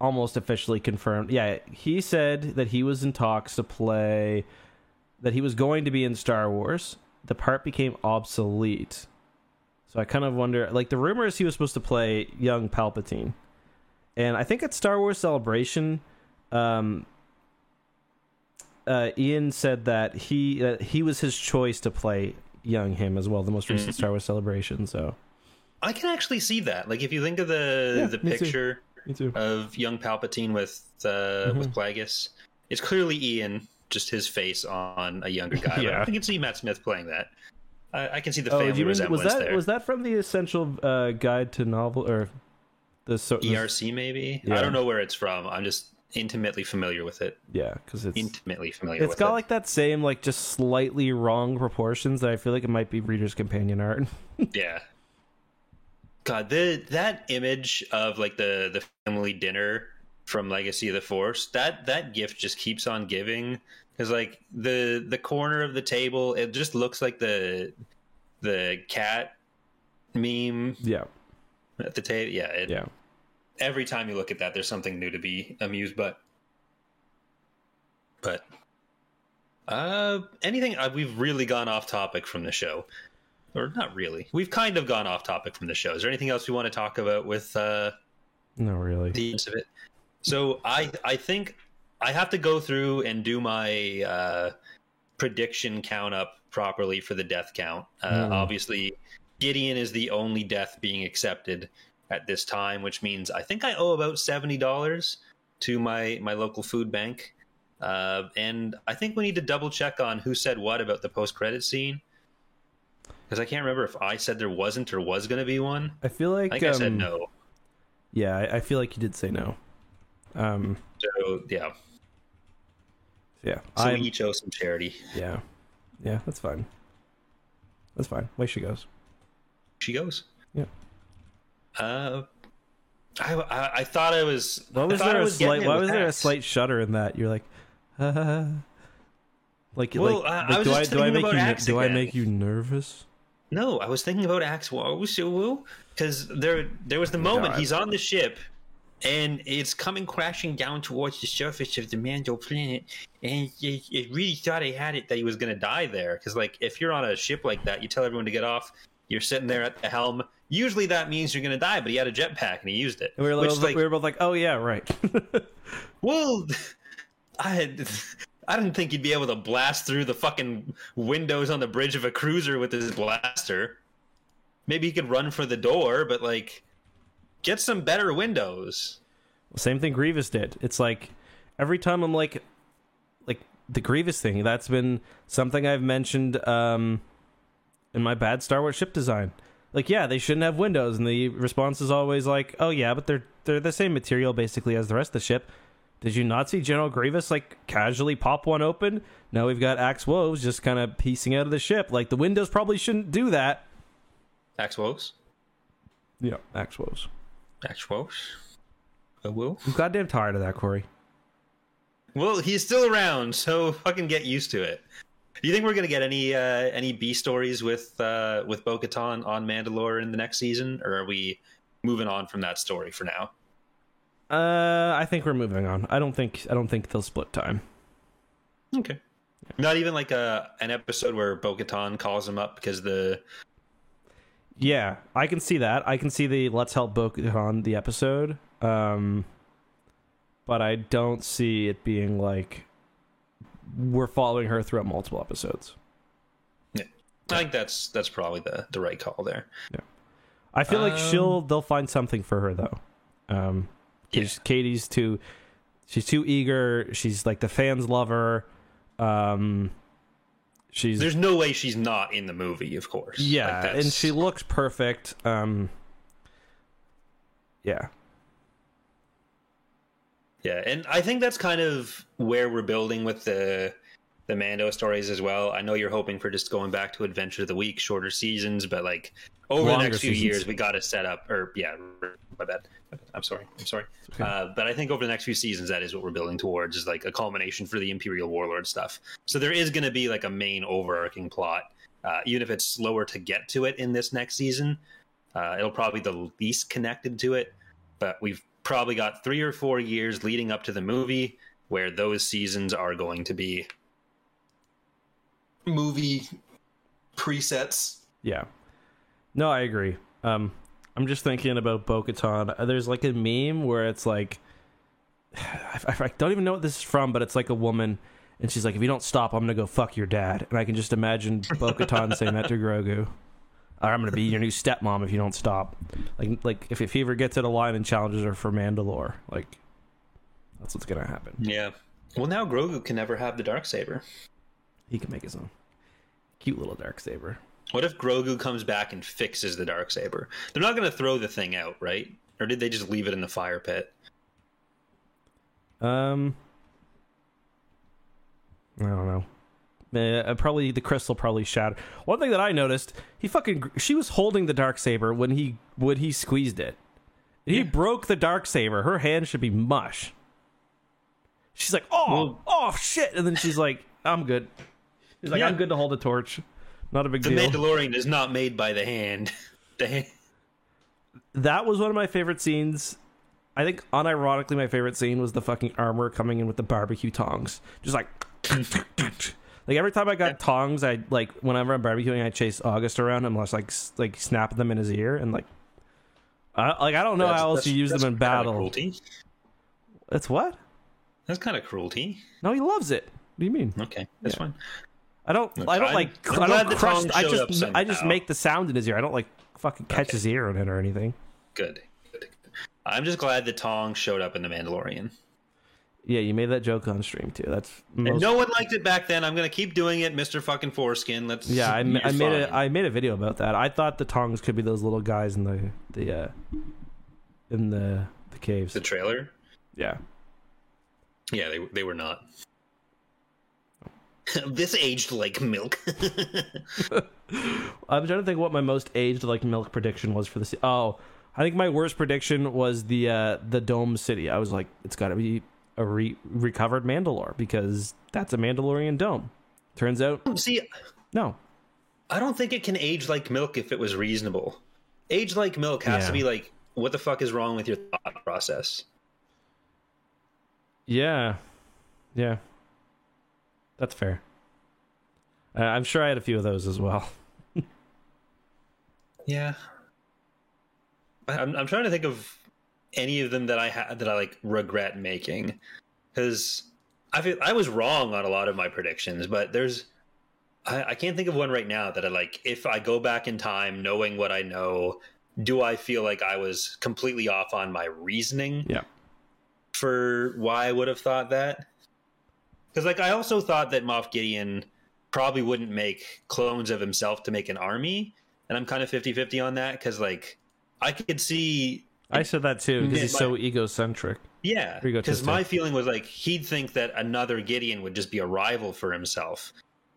almost officially confirmed. Yeah, he said that he was in talks to play that he was going to be in Star Wars. The part became obsolete. So I kind of wonder like the rumor is he was supposed to play young Palpatine. And I think at Star Wars Celebration um uh, Ian said that he uh, he was his choice to play young him as well, the most recent Mhm. Star Wars Celebration. So I can actually see that. Like if you think of the Yeah, the me too. picture too. of young Palpatine with uh, Mhm. with Plagueis, it's clearly Ian, just his face on a younger guy. Yeah. I can see Matt Smith playing that. I, I can see the Oh, family you mean, was that there. was that from the Essential uh, Guide to Novel or the so ERC maybe? Yeah. I don't know where it's from. I'm just intimately familiar with it. Yeah, because it's Intimately familiar it's got it. like that same like just slightly wrong proportions that I feel like it might be Reader's Companion art. (laughs) Yeah. God, the that image of like the the family dinner from Legacy of the Force, that that gift just keeps on giving cuz like the the corner of the table, it just looks like the the cat meme yeah, at the table. Yeah, it, yeah. Every time you look at that there's something new to be amused by. But uh anything uh, we've really gone off topic from the show or not really we've kind of gone off topic from the show is there anything else we want to talk about with uh No, really. the ends of it so i i think i have to go through and do my uh prediction count up properly for the death count uh Hmm. obviously gideon is the only death being accepted at this time which means i think i owe about $70 to my my local food bank uh, and I think we need to double check on who said what about the post credit scene because I can't remember if I said there wasn't or was going to be one. I feel like I think I said um, no. Yeah, I, I feel like you did say no. Um, So yeah, yeah, so I we each owe some charity. yeah, yeah. That's fine. That's fine. Way she goes. She goes. Yeah. Uh, I, I I thought I was. Why I was there I a was getting slight? Why was there a slight shudder in that? You're like, uh, (laughs) like, Well, like, I- I like, was do I just do I thinking make about you Axe do I make you nervous? No, I was thinking about Axe Woo because there there was the moment God. he's on the ship and it's coming crashing down towards the surface of the Mando planet, and it, it really thought he had it that he was going to die there. Because like if you're on a ship like that, you tell everyone to get off. You're sitting there at the helm. Usually that means you're going to die, but he had a jetpack and he used it. And we were, both, like, we were both like, oh yeah, right. (laughs) well, I had. I didn't think he'd be able to blast through the fucking windows on the bridge of a cruiser with his blaster. Maybe he could run for the door, but like, get some better windows. Same thing Grievous did. It's like every time I'm like, like the Grievous thing. That's been something I've mentioned um, in my bad Star Wars ship design. Like, yeah, they shouldn't have windows, and the response is always like, "Oh yeah, but they're they're the same material basically as the rest of the ship." Did you not see General Grievous like casually pop one open? Now we've got Axe Woves just kind of piecing out of the ship. Like the windows probably shouldn't do that. Axe woes. Yeah, Axe Woves. Axe woes. I will. I'm goddamn tired of that, Corey. Well, he's still around, so fucking get used to it. Do you think we're gonna get any uh, any B stories with uh, with Bo-Katan on Mandalore in the next season, or are we moving on from that story for now? Uh, I think we're moving on. I don't think I don't think they'll split time. Okay. Not even like a an episode where Bo-Katan calls him up because the Yeah, I can see that. I can see the let's help Bo-Katan the episode. Um, but I don't see it being like we're following her throughout multiple episodes. Yeah, I think that's that's probably the the right call there. Yeah, I feel like Um, she'll they'll find something for her though. Um, Yeah. Katie's too she's too eager. She's like the fans love her. Um, she's There's no way she's not in the movie, of course. yeah, Like, and she looks perfect. Um, yeah, Yeah, and I think that's kind of where we're building with the the Mando stories as well. I know you're hoping for just going back to Adventure of the Week, shorter seasons, but like over Longer the next few seasons. years, we got to set up. Or yeah, my bad. I'm sorry. I'm sorry. okay. Uh, but I think over the next few seasons, that is what we're building towards is like a culmination for the Imperial Warlord stuff. So there is going to be like a main overarching plot, uh, even if it's slower to get to it in this next season. Uh, it'll probably be the least connected to it. but we've probably got three or four years leading up to the movie where those seasons are going to be movie presets. Yeah. No, I agree. Um, I'm just thinking about Bo-Katan. There's like a meme where it's like, (sighs) I, I don't even know what this is from, but it's like a woman, and she's like, "If you don't stop, I'm gonna go fuck your dad." And I can just imagine Bo-Katan saying that to Grogu. Or I'm gonna be your new stepmom if you don't stop. Like, like if, if he ever gets in a line and challenges her for Mandalore, like that's what's gonna happen. Yeah. Well, now Grogu can never have the dark saber. He can make his own cute little dark saber. What if Grogu comes back and fixes the dark saber? They're not going to throw the thing out, right? Or did they just leave it in the fire pit? Um, I don't know. Uh, probably the crystal probably shattered. One thing that I noticed, he fucking she was holding the dark saber when he when he squeezed it. He Yeah. broke the dark saber. Her hand should be mush. She's like, oh, Well- oh shit, and then she's like, I'm good. She's like, Yeah. I'm good to hold a torch. Not a big The deal. The Mandalorian is not made by the hand. (laughs) The hand. that was one of my favorite scenes. I think unironically my favorite scene was the fucking armor coming in with the barbecue tongs. Just like (laughs) (laughs) like every time I got tongs, I like whenever I'm barbecuing, I chase August around and just like s- like snap them in his ear and like I, like I don't know That's- how else that's- you use them in battle. Cruelty. That's what? That's kind of cruelty. No, he loves it. What do you mean? Okay, that's Yeah. fine. I don't. I don't I'm- like. I'm I don't crush. I just. I just make the sound in his ear. I don't like fucking catch Okay. his ear on it or anything. Good. Good. I'm just glad the Tong showed up in the Mandalorian. Yeah, you made that joke on stream too. That's And no one liked it back then. I'm gonna keep doing it, Mister Fucking Foreskin. Let's. Yeah, I, I made a. I made a video about that. I thought the tongs could be those little guys in the the uh, in the the caves. the trailer. Yeah, Yeah, they they were not. (laughs) this aged like milk. (laughs) (laughs) I'm trying to think what my most aged like milk prediction was for the. Se- oh, I think my worst prediction was the uh, the dome city. I was like, it's got to be a re- recovered Mandalore because that's a Mandalorian dome. Turns out, See, no. I don't think it can age like milk if it was reasonable. Age like milk has Yeah. to be like, what the fuck is wrong with your thought process? Yeah, yeah, that's fair. Uh, I'm sure I had a few of those as well. (laughs) Yeah. I'm I'm trying to think of any of them that I had that I like regret making because I feel I was wrong on a lot of my predictions, but there's I, I can't think of one right now that I like. If I go back in time, knowing what I know, do I feel like I was completely off on my reasoning Yeah. for why I would have thought that? Because like I also thought that Moff Gideon probably wouldn't make clones of himself to make an army, and I'm kind of 50-50 on that because like I could see I said that too because he's my- so egocentric. yeah, Here you go, because my feeling was like he'd think that another Gideon would just be a rival for himself,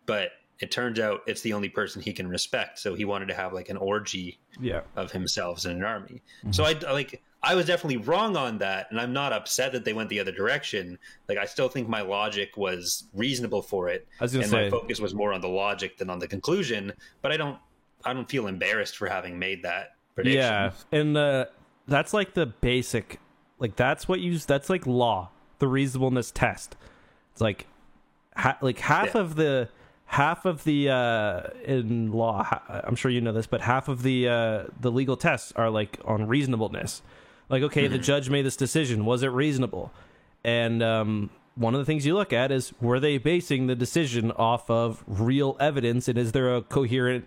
but it turns out it's the only person he can respect. So he wanted to have like an orgy Yeah. of himself in an army. Mm-hmm. So I like I was definitely wrong on that, and I'm not upset that they went the other direction. Like I still think my logic was reasonable for it, and say my focus was more on the logic than on the conclusion. But I don't I don't feel embarrassed for having made that prediction. Yeah, and uh, that's like the basic, like that's what you that's like law, the reasonableness test. It's like, ha- like half Yeah. of the half of the uh in law. Ha- I'm sure you know this, but half of the uh the legal tests are like on reasonableness. Like, okay, the judge made this decision. Was it reasonable? And um, one of the things you look at is were they basing the decision off of real evidence, and is there a coherent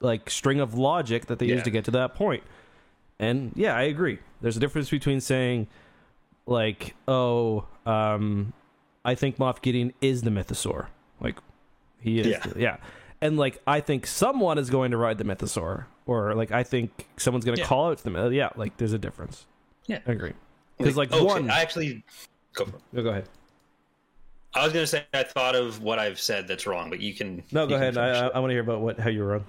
like string of logic that they Yeah. use to get to that point? And yeah, I agree. There's a difference between saying like, oh, um, I think Moff Gideon is the mythosaur. Like he is Yeah. the- yeah. And like I think someone is going to ride the mythosaur. Or like I think someone's gonna Yeah. call out to them. Uh, yeah, like there's a difference. Yeah. I agree. Because like, okay, one I actually go for it. Go ahead. I was gonna say I thought of what I've said that's wrong, but you can No, go ahead. I, I. I want to hear about what how you were wrong.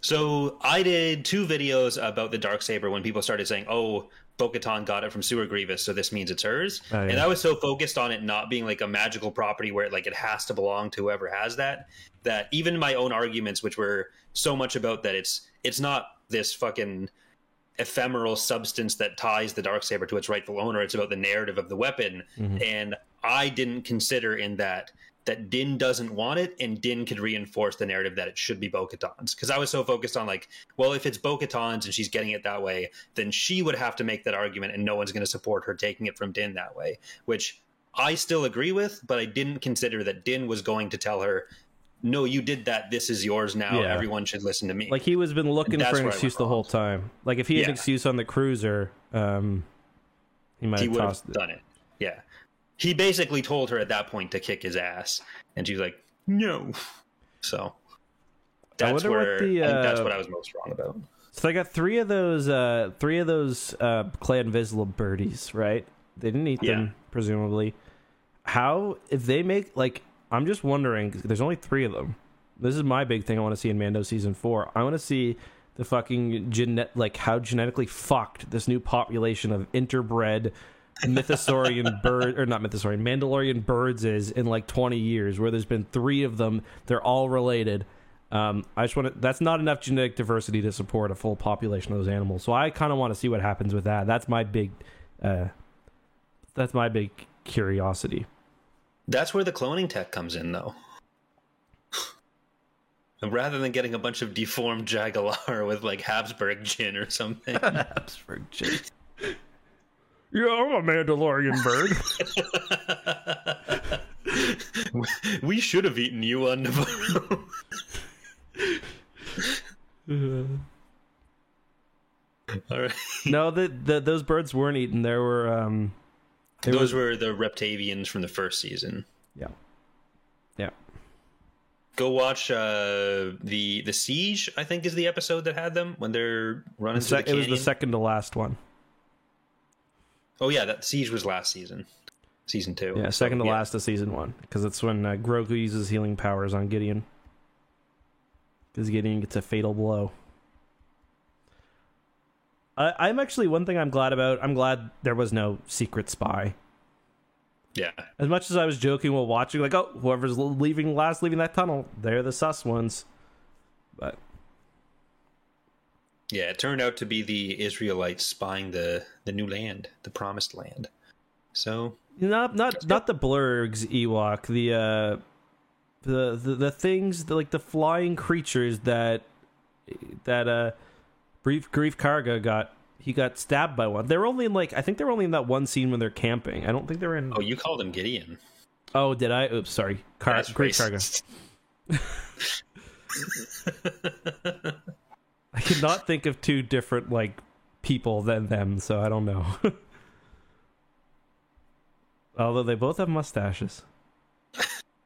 So I did two videos about the dark saber when people started saying, "Oh, Bo-Katan got it from Sewer Grievous, so this means it's hers." Oh, yeah. And I was so focused on it not being like a magical property where like it has to belong to whoever has that that even my own arguments, which were so much about that it's it's not this fucking ephemeral substance that ties the dark saber to its rightful owner. It's about the narrative of the weapon, Mhm. and I didn't consider in that that Din doesn't want it, and Din could reinforce the narrative that it should be Bo-Katan's. Because I was so focused on like, well, if it's Bo-Katan's and she's getting it that way, then she would have to make that argument, and no one's going to support her taking it from Din that way. Which I still agree with, but I didn't consider that Din was going to tell her, "No, you did that. This is yours now. Yeah. Everyone should listen to me." Like he was been looking for an excuse the whole time. Like if he had an excuse on the cruiser, um, he might he have tossed it. done it. Yeah. He basically told her at that point to kick his ass, and she was like, "No." So that's where the, I that's uh, what I was most wrong about. So they got three of those, uh, three of those uh, Clan Vizsla birdies, right? They didn't eat them, Yeah. presumably. How if they make like? I'm just wondering. 'cause There's only three of them. This is my big thing. I want to see in Mando season four. I want to see the fucking genet like how genetically fucked this new population of interbred mythosaurian bird or not mythosaurian mandalorian birds is in like 20 years where there's been three of them. They're all related. Um, i just want to that's not enough genetic diversity to support a full population of those animals. So i kind of want to see what happens with that. That's my big uh, that's my big curiosity. That's where the cloning tech comes in, though. (laughs) Rather than getting a bunch of deformed Jaguar (laughs) with like Habsburg gin or something, (laughs) Habsburg gin. Yeah i'm a mandalorian bird (laughs) we should have eaten you on Nevarro. (laughs) All right. no the, the those birds weren't eaten there were um It Those was- were the Reptavians from the first season. yeah yeah Go watch uh, the the siege. I think is the episode that had them when they're running The sec- the it was the second to last one oh yeah, that siege was last season, season two. Yeah, So, second to yeah. last of season one, because it's when uh, Grogu uses healing powers on Gideon. Because Gideon gets a fatal blow. I, I'm actually one thing I'm glad about. I'm glad there was no secret spy. Yeah, As much as I was joking while watching, like, oh, whoever's leaving last, leaving that tunnel, they're the sus ones. But yeah. It turned out to be the Israelites spying the the new land, the promised land. So not not not the blurgs Ewok, the uh, the the, the things the, like the flying creatures that that uh, Greef Greef Karga got. He got stabbed by one. They were only in like I think they were only in that one scene when they're camping. I don't think they're in. oh, you called him Gideon. Oh, did I? Oops, sorry. Car- That's Greef. Karga. (laughs) (laughs) (laughs) I could not think of two different like people than them, so I don't know. (laughs) Although they both have mustaches.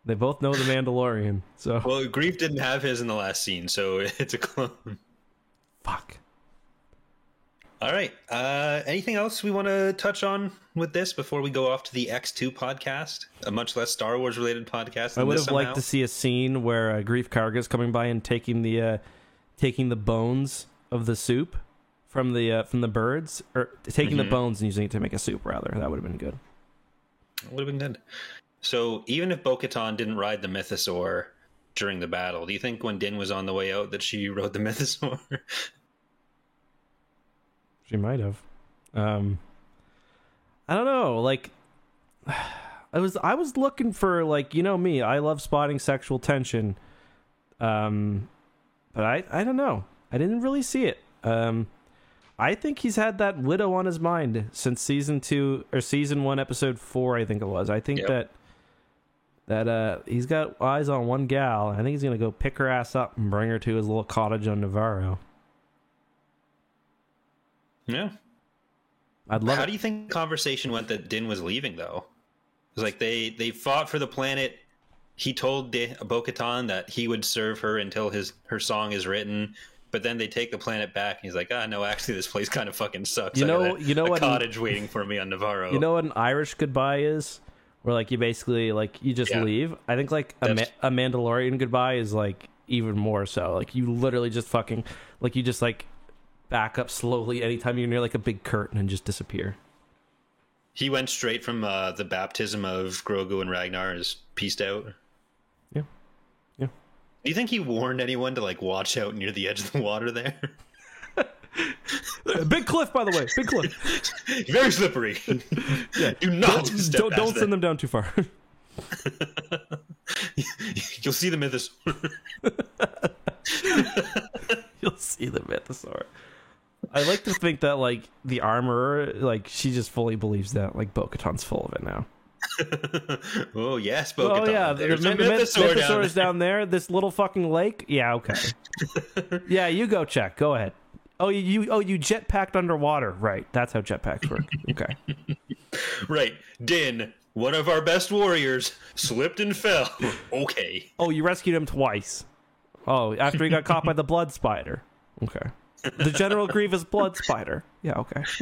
They both know the Mandalorian, so Well, Greef didn't have his in the last scene, so (laughs) it's a clone. fuck. All right. Uh, anything else we want to touch on with this before we go off to the X2 podcast, a much less Star Wars related podcast? I would have liked to see a scene where uh, Greef Karga's coming by and taking the uh, taking the bones of the soup from the uh, from the birds, or taking the Mhm. bones and using it to make a soup. Rather, that would have been good. Would have been good. So even if Bo-Katan didn't ride the Mythosaur during the battle, do you think when Din was on the way out that she (laughs) rode the Mythosaur? She might have. Um, I don't know. Like, (sighs) I was I was looking for like you know me. I love spotting sexual tension. Um, but I I don't know. I didn't really see it. Um, I think he's had that widow on his mind since season two or season one, episode four. I think it was. I think Yep. that that uh he's got eyes on one gal. I think he's gonna go pick her ass up and bring her to his little cottage on Nevarro. yeah. I'd love How it. do you think the conversation went that Din was leaving though? It was like they they fought for the planet. He told Di- Bo-Katan that he would serve her until his her song is written. But then they take the planet back, and he's like, "Ah, no, actually, this place kind of fucking sucks." You know- a- you know a what- cottage waiting for me on Nevarro. You know what an Irish goodbye is? Where like you basically like you just Yeah. leave. I think like a, Ma- a Mandalorian goodbye is like even more so. Like you literally just fucking like you just like back up slowly anytime you're near like a big curtain and just disappear. he went straight from uh, the baptism of Grogu and Ragnar is pieced out. Yeah. Yeah. Do you think he warned anyone to like watch out near the edge of the water there? (laughs) Big cliff, by the way. Big cliff. (laughs) Very slippery. (laughs) Yeah. Do not Don't, step don't, don't send them down too far. You'll see the mythos. You'll see the mythosaur. I like to think that like the armorer, like she just fully believes that like Bo-Katan's full of it now. (laughs) oh yes, Oh Bo-Katan. yeah, the, There's the, a mythosaur, mythosaur down is down there. This little fucking lake. Yeah, okay. (laughs) yeah, you go check. Go ahead. Oh, you, you oh you jetpacked underwater. Right. That's how jetpacks work. Okay. (laughs) Right. Din, one of our best warriors, slipped and fell. okay. Oh, you rescued him twice. Oh, after he got caught by the blood spider. Okay. The General Grievous blood spider. Yeah, okay. (laughs)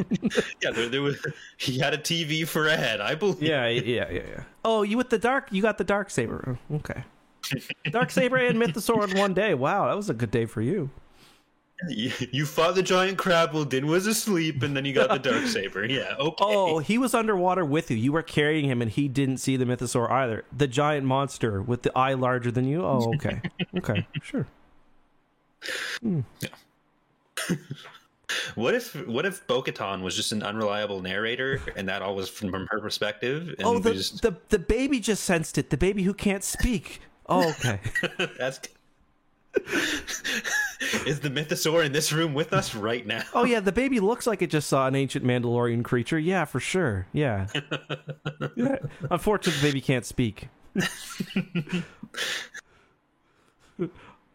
Yeah, there, there was. He had a TV for a head, I believe. Yeah, yeah, yeah, yeah. Oh, you with the dark? You got the dark saber. Mm, okay. Dark saber and mythosaur in one day. Wow, that was a good day for you. You, you fought the giant crab while Din was asleep, and then you got the dark saber. Yeah. Okay. Oh, he was underwater with you. You were carrying him, and he didn't see the mythosaur either. The giant monster with the eye larger than you. Oh, okay, okay, sure. Hmm. What if what if Bo-Katan was just an unreliable narrator, and that all was from her perspective? And Oh, the, just, the the baby just sensed it. The baby who can't speak. Oh, okay. (laughs) that's. (laughs) Is the mythosaur in this room with us right now? Oh yeah, the baby looks like it just saw an ancient Mandalorian creature. Yeah, for sure. Yeah. yeah. (laughs) Unfortunately, the baby can't speak.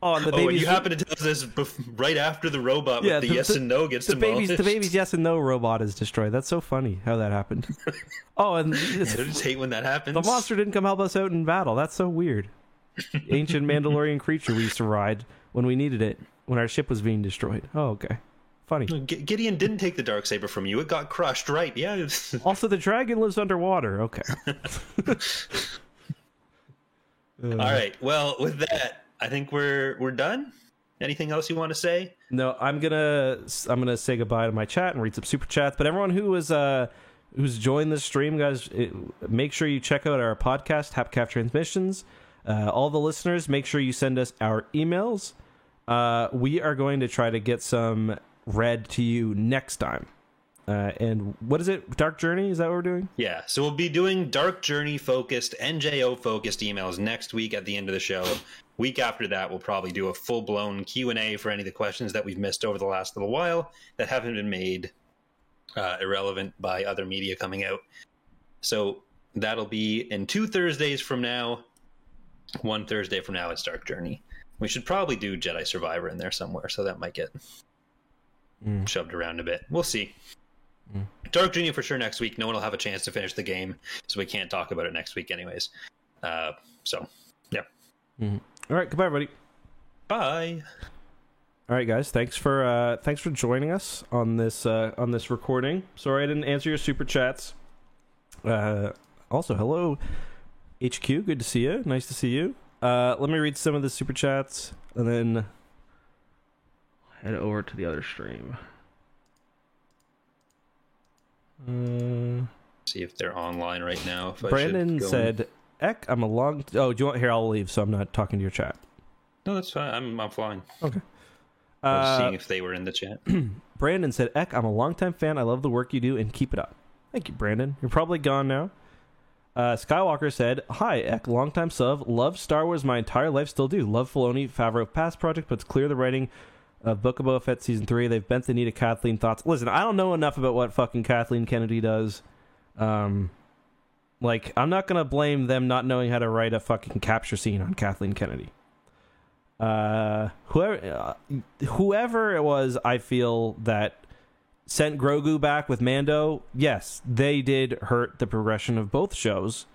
Oh, and the Oh, you happen to tell us this bef- right after the robot Yeah, with the, the- yes the- and no gets the baby's the baby's yes and no robot is destroyed. That's so funny how that happened. (laughs) Oh, and it's, I just hate when that happens. the monster didn't come help us out in battle. That's so weird. Ancient Mandalorian creature we used to ride when we needed it when our ship was being destroyed. Oh, okay. Funny. G- Gideon didn't take the dark saber from you. It got crushed, right? Yeah. (laughs) Also, the dragon lives underwater. Okay. (laughs) All right. Well, with that, I think we're we're done. Anything else you want to say? No, I'm gonna I'm gonna say goodbye to my chat and read some super chats. But everyone who is uh who's joined this stream, guys, it, make sure you check out our podcast, Tapcaf Transmissions. Uh, all the listeners, make sure you send us our emails. Uh, we are going to try to get some read to you next time. Uh, and what is it? Dark Journey? Is that what we're doing? Yeah. So we'll be doing Dark Journey focused, NJO focused emails next week at the end of the show. Week after that, we'll probably do a full blown Q and A for any of the questions that we've missed over the last little while that haven't been made uh, irrelevant by other media coming out. So that'll be in two Thursdays from now. One Thursday from now, it's Dark Journey. We should probably do Jedi Survivor in there somewhere, so that might get Mm. shoved around a bit. We'll see. Dark Journey for sure next week. No one will have a chance to finish the game, so we can't talk about it next week, anyways. Uh, so, yeah. All right. Goodbye, everybody. Bye. All right, guys. Thanks for uh, thanks for joining us on this uh, on this recording. Sorry I didn't answer your super chats. Uh, also, hello, HQ. Good to see you. Nice to see you. Uh, let me read some of the super chats and then head over to the other stream. Uh, See if they're online right now. If Brandon said, "Eck, I'm a long." Oh, do you want here? I'll leave, so I'm not talking to your chat. "No, that's fine. I'm I'm fine." Okay. I was Uh, seeing if they were in the chat. (clears throat) Brandon said, Eck, I'm a longtime fan. I love the work you do and keep it up. Thank you, Brandon. You're probably gone now. Uh, Skywalker said, Hi, Eck, longtime sub. Love Star Wars my entire life, still do. Love Filoni, Favreau past project, but it's clear the writing of Book of Boba Fett season three. They've bent the knee to Kathleen thoughts. Listen, I don't know enough about what fucking Kathleen Kennedy does. Um, like, I'm not gonna blame them not knowing how to write a fucking capture scene on Kathleen Kennedy uh whoever uh, whoever it was i feel that sent grogu back with mando yes they did hurt the progression of both shows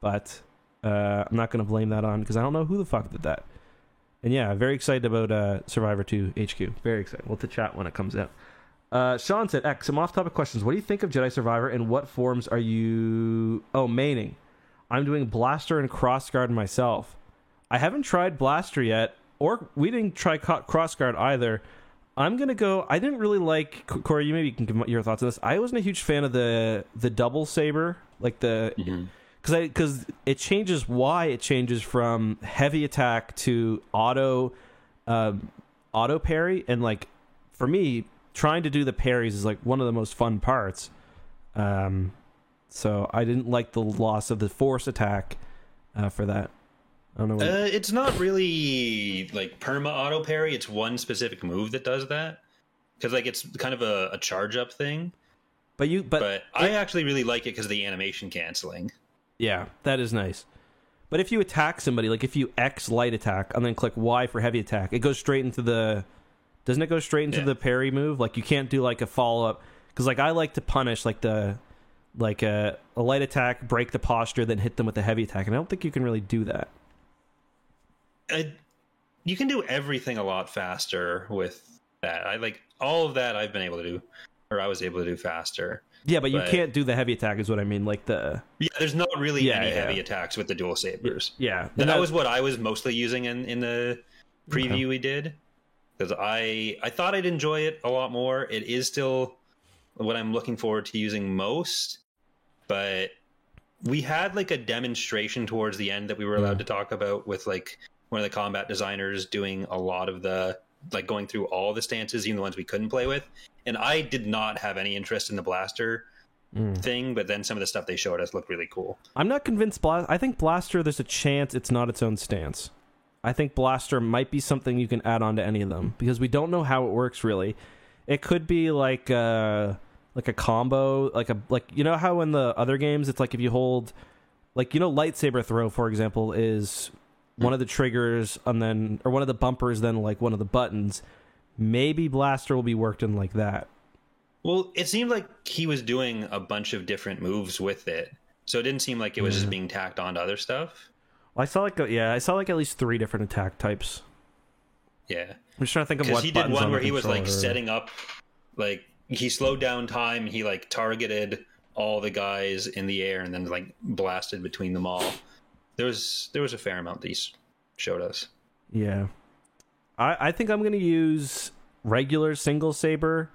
but uh i'm not gonna blame that on because i don't know who the fuck did that and yeah very excited about uh survivor 2 hq very excited we'll to chat when it comes out uh sean said x some off-topic questions what do you think of jedi survivor and what forms are you oh maining i'm doing blaster and crossguard myself I haven't tried Blaster yet, or we didn't try co- Crossguard either. I'm gonna go. I didn't really like Corey. You maybe can give your thoughts on this. I wasn't a huge fan of the the double saber, like the because because it changes why it changes from heavy attack to auto um, auto parry, and like for me, trying to do the parries is like one of the most fun parts. Um, so I didn't like the loss of the force attack uh, for that. I don't know. Uh, it's not really like perma auto parry. It's one specific move that does that. Because like it's kind of a, a charge up thing. but you, but, But, I actually really like it because of the animation canceling. Yeah, that is nice. But if you attack somebody, like if you X light attack and then click Y for heavy attack, it goes straight into the. Doesn't it go straight into Yeah. the parry move? Like you can't do like a follow up because like I like to punish like the like a, a light attack, break the posture, then hit them with a heavy attack, and I don't think you can really do that. I, you can do everything a lot faster with that. I like all of that I've been able to do, or I was able to do faster. Yeah, but you can't do the heavy attack, is what I mean. Like the Yeah, there's not really Yeah, any yeah. heavy attacks with the dual sabers. yeah. And that was what I was mostly using in, in the preview Okay. we did because I I thought I'd enjoy it a lot more. It is still what I'm looking forward to using most, but we had like a demonstration towards the end that we were allowed Yeah. to talk about with like one of the combat designers doing a lot of the like going through all the stances, even the ones we couldn't play with. And I did not have any interest in the blaster Mm. thing, but then some of the stuff they showed us looked really cool. I'm not convinced. Blast. I think Blaster. There's a chance it's not its own stance. I think Blaster might be something you can add on to any of them because we don't know how it works really. It could be like uh like a combo, like a like you know how in the other games it's like if you hold like you know lightsaber throw for example is one of the triggers and then or one of the bumpers then like one of the buttons. Maybe Blaster will be worked in like that. Well, it seemed like he was doing a bunch of different moves with it. So it didn't seem like it was Yeah. just being tacked onto other stuff. Well, I saw like a, yeah, I saw like at least three different attack types. Yeah. I'm just trying to think of Because what he did one on where he was like setting up, like, he slowed down time. He like targeted all the guys in the air and then like blasted between them all. There was there was a fair amount these showed us. Yeah. I, I think I'm to use regular single saber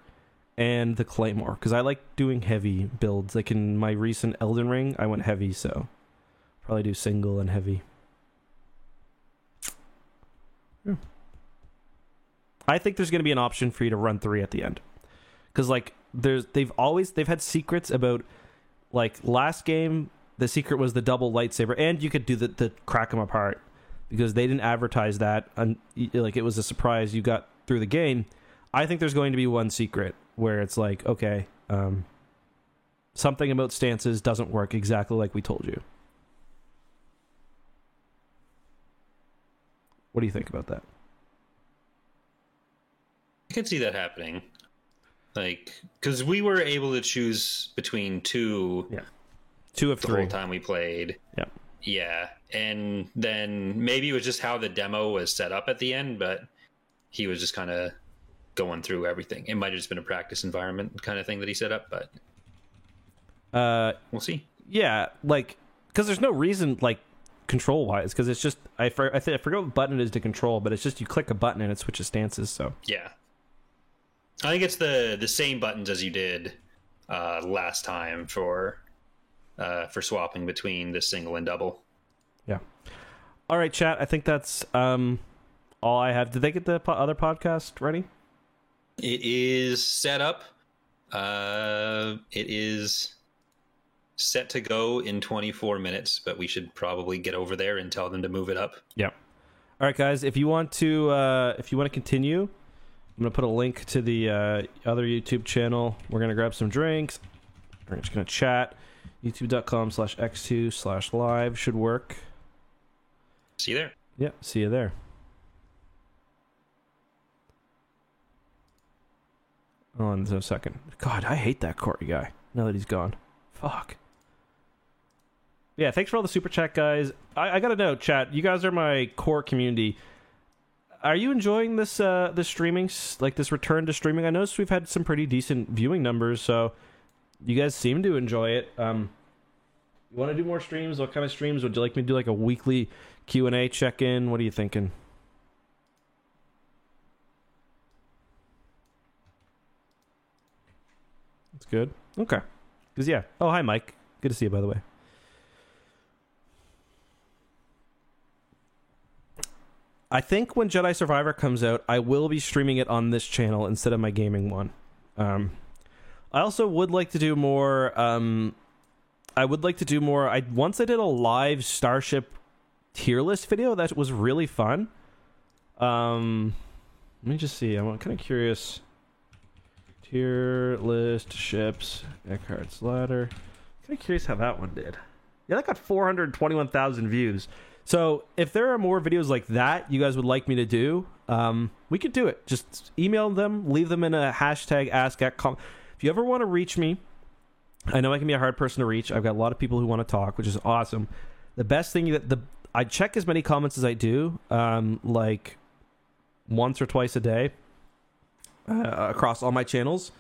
and the claymore because I like doing heavy builds. Like in my recent Elden Ring, I went heavy, so probably do single and heavy. Yeah. I think there's going to be an option for you to run three at the end because like there's they've always they've had secrets about like last game the secret was the double lightsaber and you could do the, the crack them apart because they didn't advertise that and like it was a surprise you got through the game. I think there's going to be one secret where it's like okay um something about stances doesn't work exactly like we told you. What do you think about that? I could see that happening. Like, because we were able to choose between two two of the three whole time we played. Yep. Yeah, and then maybe it was just how the demo was set up at the end, but he was just kind of going through everything. It might have just been a practice environment kind of thing that he set up, but uh we'll see. yeah like because there's no reason like control wise because it's just i, for, I, th- I forget what button it is to control but it's just you click a button and it switches stances so Yeah, I think it's the the same buttons as you did uh, last time for uh, for swapping between the single and double. Yeah. All right chat i think that's um all i have did they get the po- other podcast ready It is set up. Uh, it is set to go in 24 minutes, but we should probably get over there and tell them to move it up. Yeah. All right, guys. If you want to, uh, if you want to continue, I'm gonna put a link to the uh, other YouTube channel. We're gonna grab some drinks. We're just gonna chat. YouTube.com/slash x2 slash live should work. See you there. Yeah. See you there. Oh, in a second. God, I hate that Corey guy. Now that he's gone. Fuck. Yeah, thanks for all the super chat, guys. I, I gotta know, chat. You guys are my core community. Are you enjoying this uh this streaming like this return to streaming? I noticed we've had some pretty decent viewing numbers, so you guys seem to enjoy it. Um you want to do more streams? What kind of streams would you like me to do like a weekly Q&A check-in? What are you thinking? That's good. Okay. Cuz yeah. Oh, hi Mike. Good to see you by the way. I think when Jedi Survivor comes out, I will be streaming it on this channel instead of my gaming one Um, I also would like to do more. Um, I would like to do more. I once I did a live Starship tier list video that was really fun. Um, let me just see. I'm kind of curious. Tier list ships, Eckhart's ladder. Kind of curious how that one did. Yeah, that got 421,000 views. So if there are more videos like that you guys would like me to do, um, we could do it. Just email them, leave them in a hashtag ask at com. If you ever want to reach me, I know I can be a hard person to reach. I've got a lot of people who want to talk, which is awesome. The best thing that the I check as many comments as I do, um, like once or twice a day uh, across all my channels.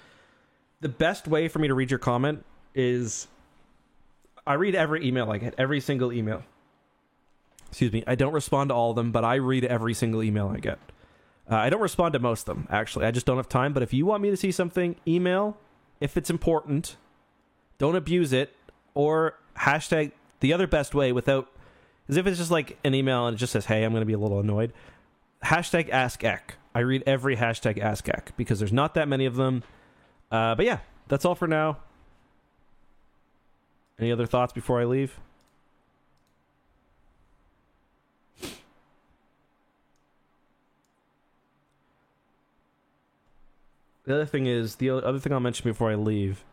The best way for me to read your comment is I read every email I get, every single email. Excuse me. I don't respond to all of them, but I read every single email I get. Uh, I don't respond to most of them, actually. I just don't have time. But if you want me to see something, email if it's important. Don't abuse it. Or hashtag the other best way without. Because if it's just like an email and it just says, hey, I'm going to be a little annoyed, hashtag ask Eck. I read every hashtag ask Eck because there's not that many of them. Uh, but yeah, that's all for now. Any other thoughts before I leave? The other thing is the other thing I'll mention before I leave.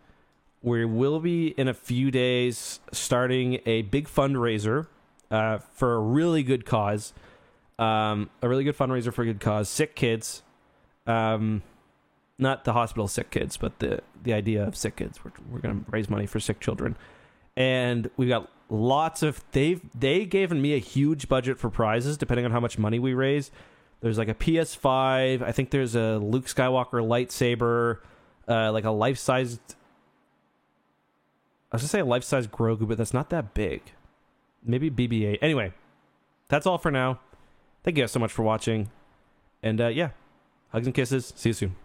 We will be in a few days starting a big fundraiser uh, for a really good cause. Um, a really good fundraiser for a good cause. Sick kids. Um, not the hospital sick kids, but the the idea of sick kids. We're we're going to raise money for sick children, and we've got lots of they've they given me a huge budget for prizes depending on how much money we raise. There's like a PS5. I think there's a Luke Skywalker lightsaber, uh, like a life sized. I was gonna say a life size Grogu, but that's not that big. Maybe BB-8. Anyway, that's all for now. Thank you guys so much for watching, and uh, yeah, hugs and kisses. See you soon.